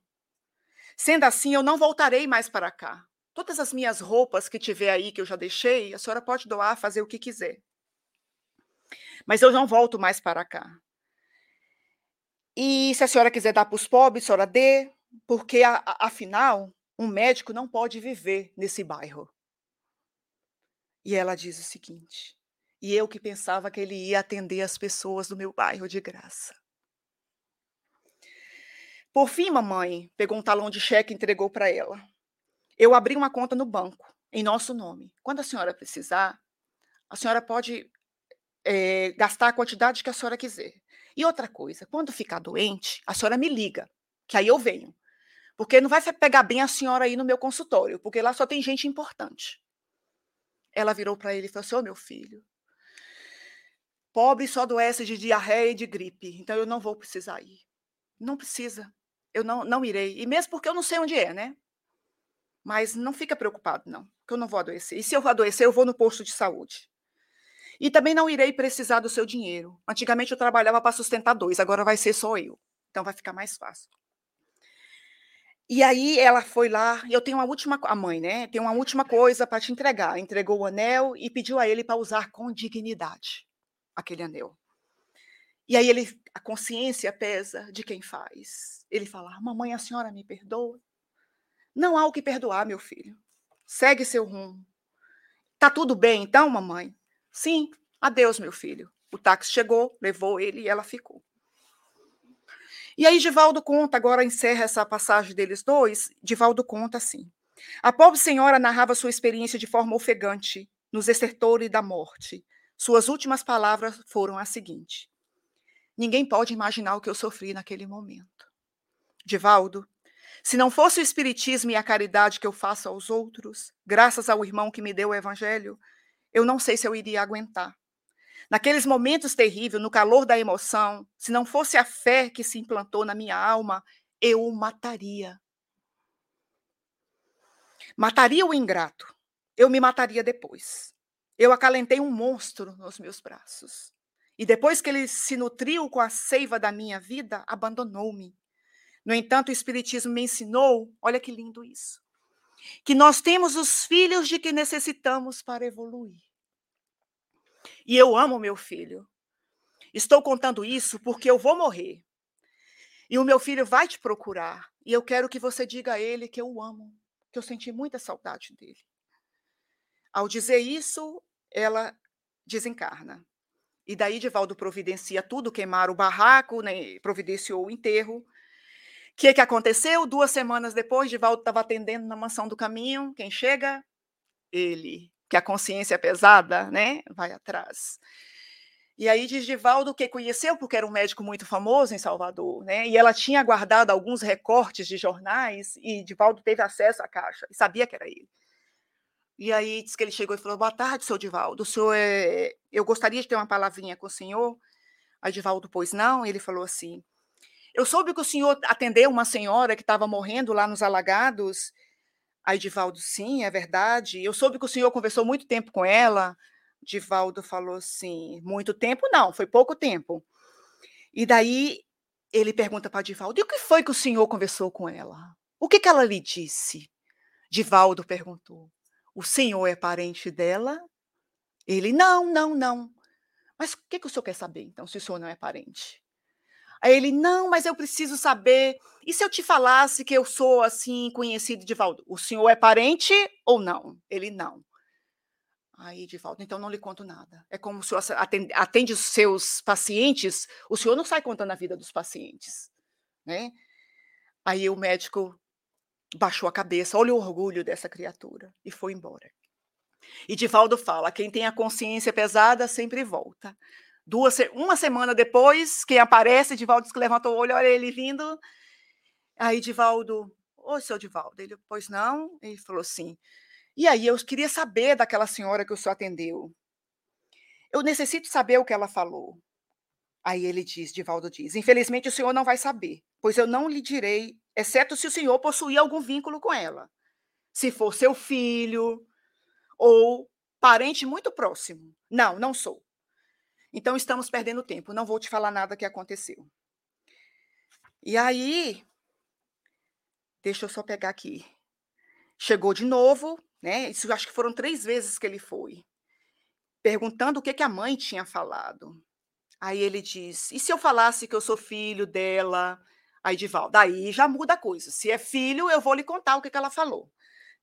Sendo assim, eu não voltarei mais para cá. Todas as minhas roupas que tiver aí, que eu já deixei, a senhora pode doar, fazer o que quiser. Mas eu não volto mais para cá. E se a senhora quiser dar para os pobres, a senhora dê, porque a a afinal, um médico não pode viver nesse bairro. E ela diz o seguinte: "E eu que pensava que ele ia atender as pessoas do meu bairro de graça". Por fim, mamãe pegou um talão de cheque e entregou para ela. Eu abri uma conta no banco, em nosso nome. Quando a senhora precisar, a senhora pode, eh, gastar a quantidade que a senhora quiser. E outra coisa, quando ficar doente, a senhora me liga, que aí eu venho. Porque não vai pegar bem a senhora aí no meu consultório, porque lá só tem gente importante. Ela virou para ele e falou assim: "Ô meu filho" pobre só adoece de diarreia e de gripe, então eu não vou precisar ir. Não precisa, eu não não irei, e mesmo porque eu não sei onde é, né. Mas não fica preocupado não, que eu não vou adoecer, e se eu adoecer eu vou no posto de saúde. E também não irei precisar do seu dinheiro. Antigamente eu trabalhava para sustentar 2, agora vai ser só eu, então vai ficar mais fácil. E aí ela foi lá, eu tenho uma última a mãe, né, "Tenho uma última coisa para te entregar", entregou o anel e pediu a ele para usar com dignidade, aquele anel. E aí ele a consciência pesa de quem faz. Ele fala: "Mamãe, a senhora me perdoa?". "Não há o que perdoar, meu filho. Segue seu rumo". "Tá tudo bem então, mamãe?". "Sim, adeus, meu filho". O táxi chegou, levou ele e ela ficou. E aí Divaldo conta, agora encerra essa passagem deles 2, Divaldo conta assim: "A pobre senhora narrava sua experiência de forma ofegante, nos estertores da morte. Suas últimas palavras foram as seguinte: "Ninguém pode imaginar o que eu sofri naquele momento. Divaldo, se não fosse o espiritismo e a caridade que eu faço aos outros, graças ao irmão que me deu o evangelho, eu não sei se eu iria aguentar. Naqueles momentos terríveis, no calor da emoção, se não fosse a fé que se implantou na minha alma, eu o mataria. Mataria o ingrato. Eu me mataria depois. Eu acalentei um monstro nos meus braços. E depois que ele se nutriu com a seiva da minha vida, abandonou-me. No entanto, o espiritismo me ensinou, olha que lindo isso, que nós temos os filhos de que necessitamos para evoluir. E eu amo meu filho. Estou contando isso porque eu vou morrer. E o meu filho vai te procurar, e eu quero que você diga a ele que eu o amo, que eu senti muita saudade dele. Ao dizer isso, ela desencarna. E daí Divaldo providencia tudo, queimar o barraco, né, providenciou o enterro. Que que aconteceu? 2 semanas depois, Divaldo estava atendendo na Mansão do Caminho, quem chega? Ele que a consciência é pesada, né, vai atrás. E aí diz Divaldo que conheceu, porque era um médico muito famoso em Salvador, né, e ela tinha guardado alguns recortes de jornais, e Divaldo teve acesso à caixa, e sabia que era ele. E aí diz que ele chegou e falou: "Boa tarde, seu Divaldo, o senhor é eu gostaria de ter uma palavrinha com o senhor". Aí Divaldo: "Pois não?". Ele falou assim: "Eu soube que o senhor atendeu uma senhora que estava morrendo lá nos alagados, Aí Divaldo: "Sim, é verdade. Eu soube que o senhor conversou muito tempo com ela". Divaldo falou assim: "Muito tempo não, foi pouco tempo". E daí ele pergunta para Divaldo: "E o que foi que o senhor conversou com ela? O que que ela lhe disse?". Divaldo perguntou: "O senhor é parente dela?". Ele: "Não, não, não". "Mas o que que o senhor quer saber então, se o senhor não é parente?". Aí ele: "Não, mas eu preciso saber, e se eu te falasse que eu sou, assim, conhecido de Divaldo, o senhor é parente ou não?". Ele: "Não". Aí Divaldo: "Então não lhe conto nada. É como o senhor aten atende os seus pacientes, o senhor não sai contando a vida dos pacientes, né". Aí o médico baixou a cabeça, olha o orgulho dessa criatura, e foi embora. E Divaldo fala: "Quem tem a consciência pesada sempre volta". Duas uma semana depois, quem aparece, Divaldo diz que levantou o olho, olha ele vindo. Aí Divaldo: "Oi, seu Divaldo". Ele: "Pois não?". Ele falou assim: "E aí, eu queria saber daquela senhora que o senhor atendeu. Eu necessito saber o que ela falou". Aí ele diz Divaldo diz: "Infelizmente o senhor não vai saber, pois eu não lhe direi, exceto se o senhor possuir algum vínculo com ela. Se for seu filho ou parente muito próximo. Não, não sou. Então estamos perdendo tempo, não vou te falar nada que aconteceu". E aí deixa eu só pegar aqui. Chegou de novo, né, isso acho que foram 3 vezes que ele foi, perguntando o que que a mãe tinha falado. Aí ele diz: "E se eu falasse que eu sou filho dela?". Aí Divaldo: "Aí já muda a coisa, se é filho eu vou lhe contar o que que ela falou,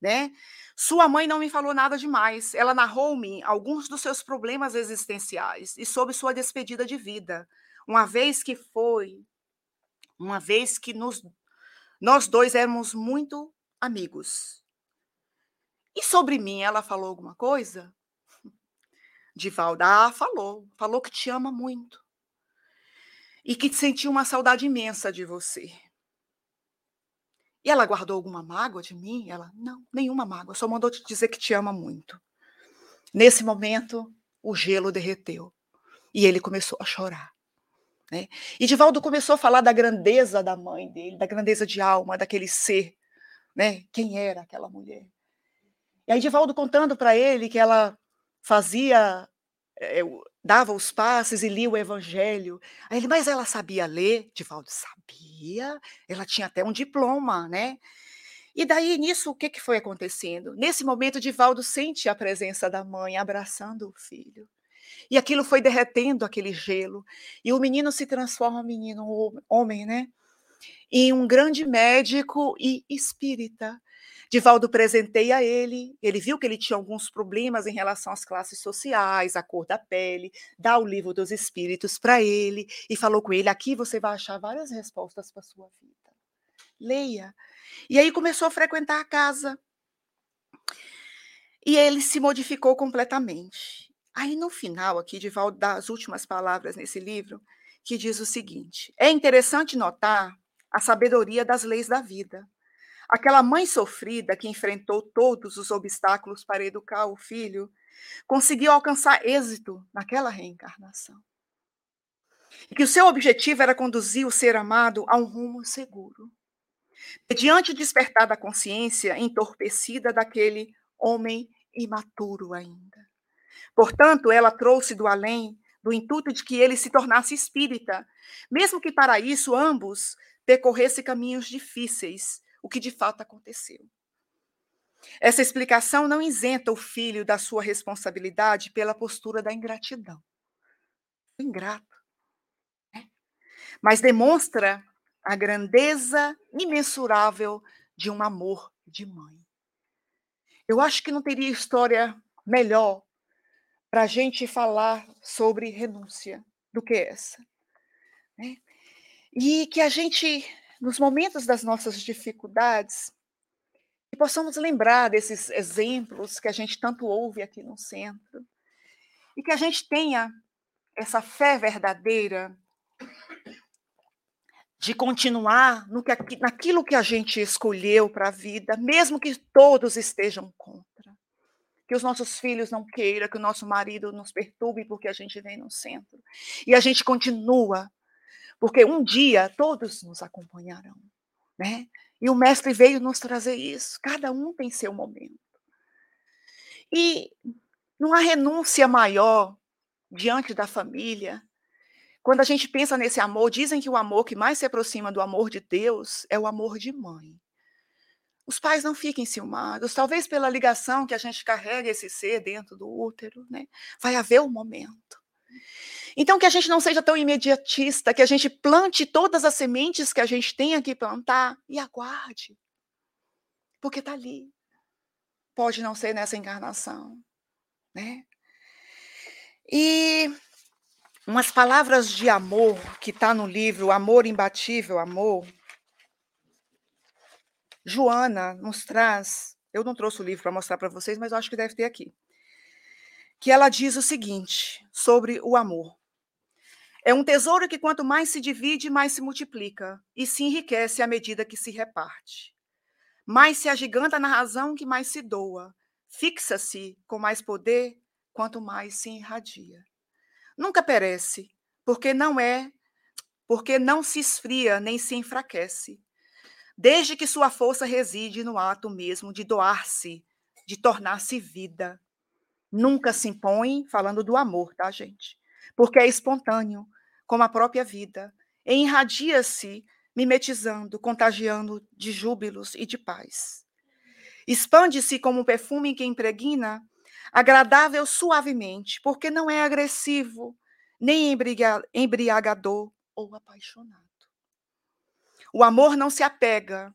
né. Sua mãe não me falou nada demais, ela narrou-me alguns dos seus problemas existenciais e sobre sua despedida de vida, uma vez que foi uma vez que nos nós 2 éramos muito amigos". "E sobre mim ela falou alguma coisa?". Divaldo: "Ah, falou, falou que te ama muito". "E que sentiu uma saudade imensa de você". "E ela guardou alguma mágoa de mim?". Ela: "Não, nenhuma mágoa, só mandou te dizer que te ama muito". Nesse momento, o gelo derreteu. E ele começou a chorar. Né? E Divaldo começou a falar da grandeza da mãe dele, da grandeza de alma, daquele ser, né? Quem era aquela mulher? E aí Divaldo contando para ele que ela fazia, é, dava os passes e lia o evangelho. Aí ele, mas ela sabia ler? Divaldo sabia, ela tinha até um diploma, né? E daí, nisso, o que, que foi acontecendo? Nesse momento, Divaldo sente a presença da mãe abraçando o filho. E aquilo foi derretendo aquele gelo. E o menino se transforma, menino, homem, né? Em um grande médico e espírita. Divaldo presenteia ele, ele viu que ele tinha alguns problemas em relação às classes sociais, à cor da pele, dá o livro dos espíritos para ele e falou com ele: aqui você vai achar várias respostas para sua vida. Leia. E aí começou a frequentar a casa. E ele se modificou completamente. Aí no final aqui, Divaldo dá as últimas palavras nesse livro, que diz o seguinte: É interessante notar a sabedoria das leis da vida. Aquela mãe sofrida que enfrentou todos os obstáculos para educar o filho, conseguiu alcançar êxito naquela reencarnação. E que o seu objetivo era conduzir o ser amado a um rumo seguro. Mediante o despertar da consciência entorpecida daquele homem imaturo ainda. Portanto, ela trouxe do além do intuito de que ele se tornasse espírita, mesmo que para isso ambos percorressem caminhos difíceis, o que de fato aconteceu. Essa explicação não isenta o filho da sua responsabilidade pela postura da ingratidão. Ingrato. Né? Mas demonstra a grandeza imensurável de um amor de mãe. Eu acho que não teria história melhor para a gente falar sobre renúncia do que essa. Né? E que a gente nos momentos das nossas dificuldades, que possamos lembrar desses exemplos que a gente tanto ouve aqui no centro, e que a gente tenha essa fé verdadeira de continuar no que, naquilo que a gente escolheu para a vida, mesmo que todos estejam contra. Que os nossos filhos não queiram, que o nosso marido nos perturbe porque a gente vem no centro. E a gente continua porque um dia todos nos acompanharão, né? E o mestre veio nos trazer isso. Cada um tem seu momento. E não há renúncia maior diante da família. Quando a gente pensa nesse amor, dizem que o amor que mais se aproxima do amor de Deus é o amor de mãe. Os pais não fiquem ciumados, talvez pela ligação que a gente carrega esse ser dentro do útero, né? Vai haver um momento. Então, que a gente não seja tão imediatista, que a gente plante todas as sementes que a gente tem que plantar e aguarde. Porque está ali. Pode não ser nessa encarnação. Né? E umas palavras de amor que está no livro Amor Imbatível, Amor. Joana nos traz. Eu não trouxe o livro para mostrar para vocês, mas eu acho que deve ter aqui. Que ela diz o seguinte sobre o amor. É um tesouro que, quanto mais se divide, mais se multiplica e se enriquece à medida que se reparte. Mais se agiganta na razão que mais se doa, fixa-se com mais poder quanto mais se irradia. Nunca perece, porque não é, porque não se esfria nem se enfraquece, desde que sua força reside no ato mesmo de doar-se, de tornar-se vida. Nunca se impõe, falando do amor, tá, gente? Porque é espontâneo, como a própria vida, e irradia-se, mimetizando, contagiando de júbilos e de paz. Expande-se como um perfume que impregna, agradável suavemente, porque não é agressivo, nem embriagador ou apaixonado. O amor não se apega,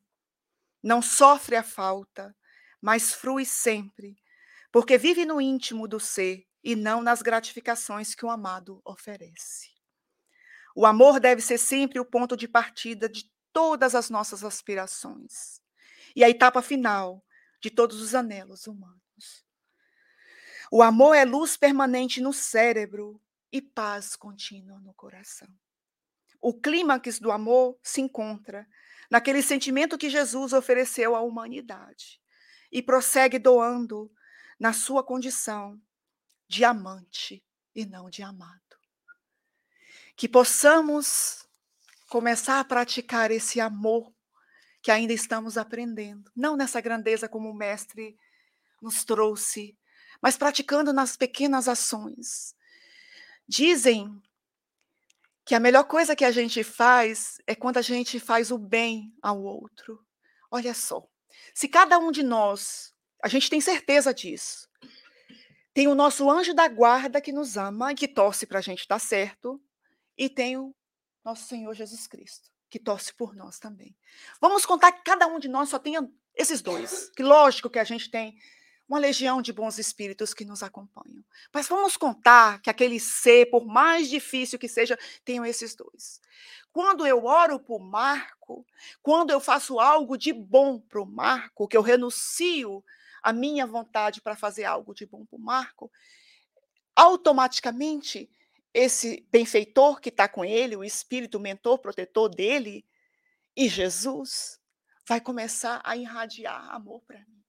não sofre a falta, mas frui sempre, porque vive no íntimo do ser e não nas gratificações que o amado oferece. O amor deve ser sempre o ponto de partida de todas as nossas aspirações e a etapa final de todos os anelos humanos. O amor é luz permanente no cérebro e paz contínua no coração. O clímax do amor se encontra naquele sentimento que Jesus ofereceu à humanidade e prossegue doando na sua condição de amante e não de amado. que possamos começar a praticar esse amor que ainda estamos aprendendo, não nessa grandeza como o mestre nos trouxe, mas praticando nas pequenas ações. Dizem que a melhor coisa que a gente faz é quando a gente faz o bem ao outro. Olha só, se cada um de nós, a gente tem certeza disso, tem o nosso anjo da guarda que nos ama e que torce para a gente dar certo, e tem o nosso Senhor Jesus Cristo, que torce por nós também. Vamos contar que cada um de nós só tenha esses dois, que lógico que a gente tem uma legião de bons espíritos que nos acompanham. Mas vamos contar que aquele ser, por mais difícil que seja, tenham esses dois. Quando eu oro por Marco, quando eu faço algo de bom para o Marco, que eu renuncio a minha vontade para fazer algo de bom para o Marco, automaticamente esse benfeitor que está com ele, o espírito mentor, protetor dele, e Jesus, vai começar a irradiar amor para mim.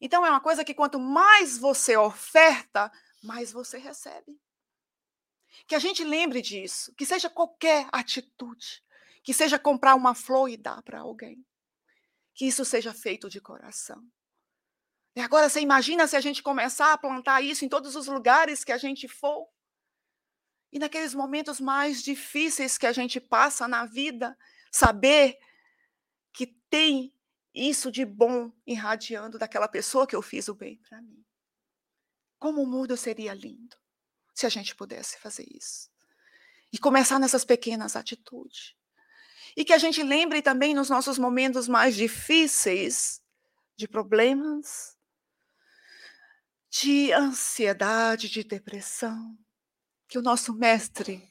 Então é uma coisa que quanto mais você oferta, mais você recebe. Que a gente lembre disso, que seja qualquer atitude, que seja comprar uma flor e dar para alguém. Que isso seja feito de coração. E agora você imagina se a gente começar a plantar isso em todos os lugares que a gente for. E naqueles momentos mais difíceis que a gente passa na vida, saber que tem isso de bom irradiando daquela pessoa que eu fiz o bem para mim. Como o mundo seria lindo se a gente pudesse fazer isso. E começar nessas pequenas atitudes. E que a gente lembre também nos nossos momentos mais difíceis, de problemas, de ansiedade, de depressão, que o nosso mestre,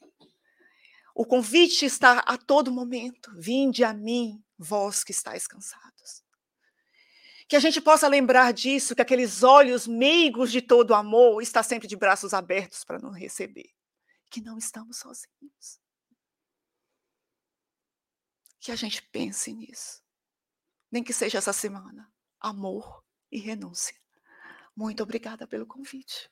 o convite está a todo momento: vinde a mim, vós que estáis cansados. Que a gente possa lembrar disso, que aqueles olhos meigos de todo amor está sempre de braços abertos para nos receber. Que não estamos sozinhos. Que a gente pense nisso. Nem que seja essa semana. Amor e renúncia. Muito obrigada pelo convite.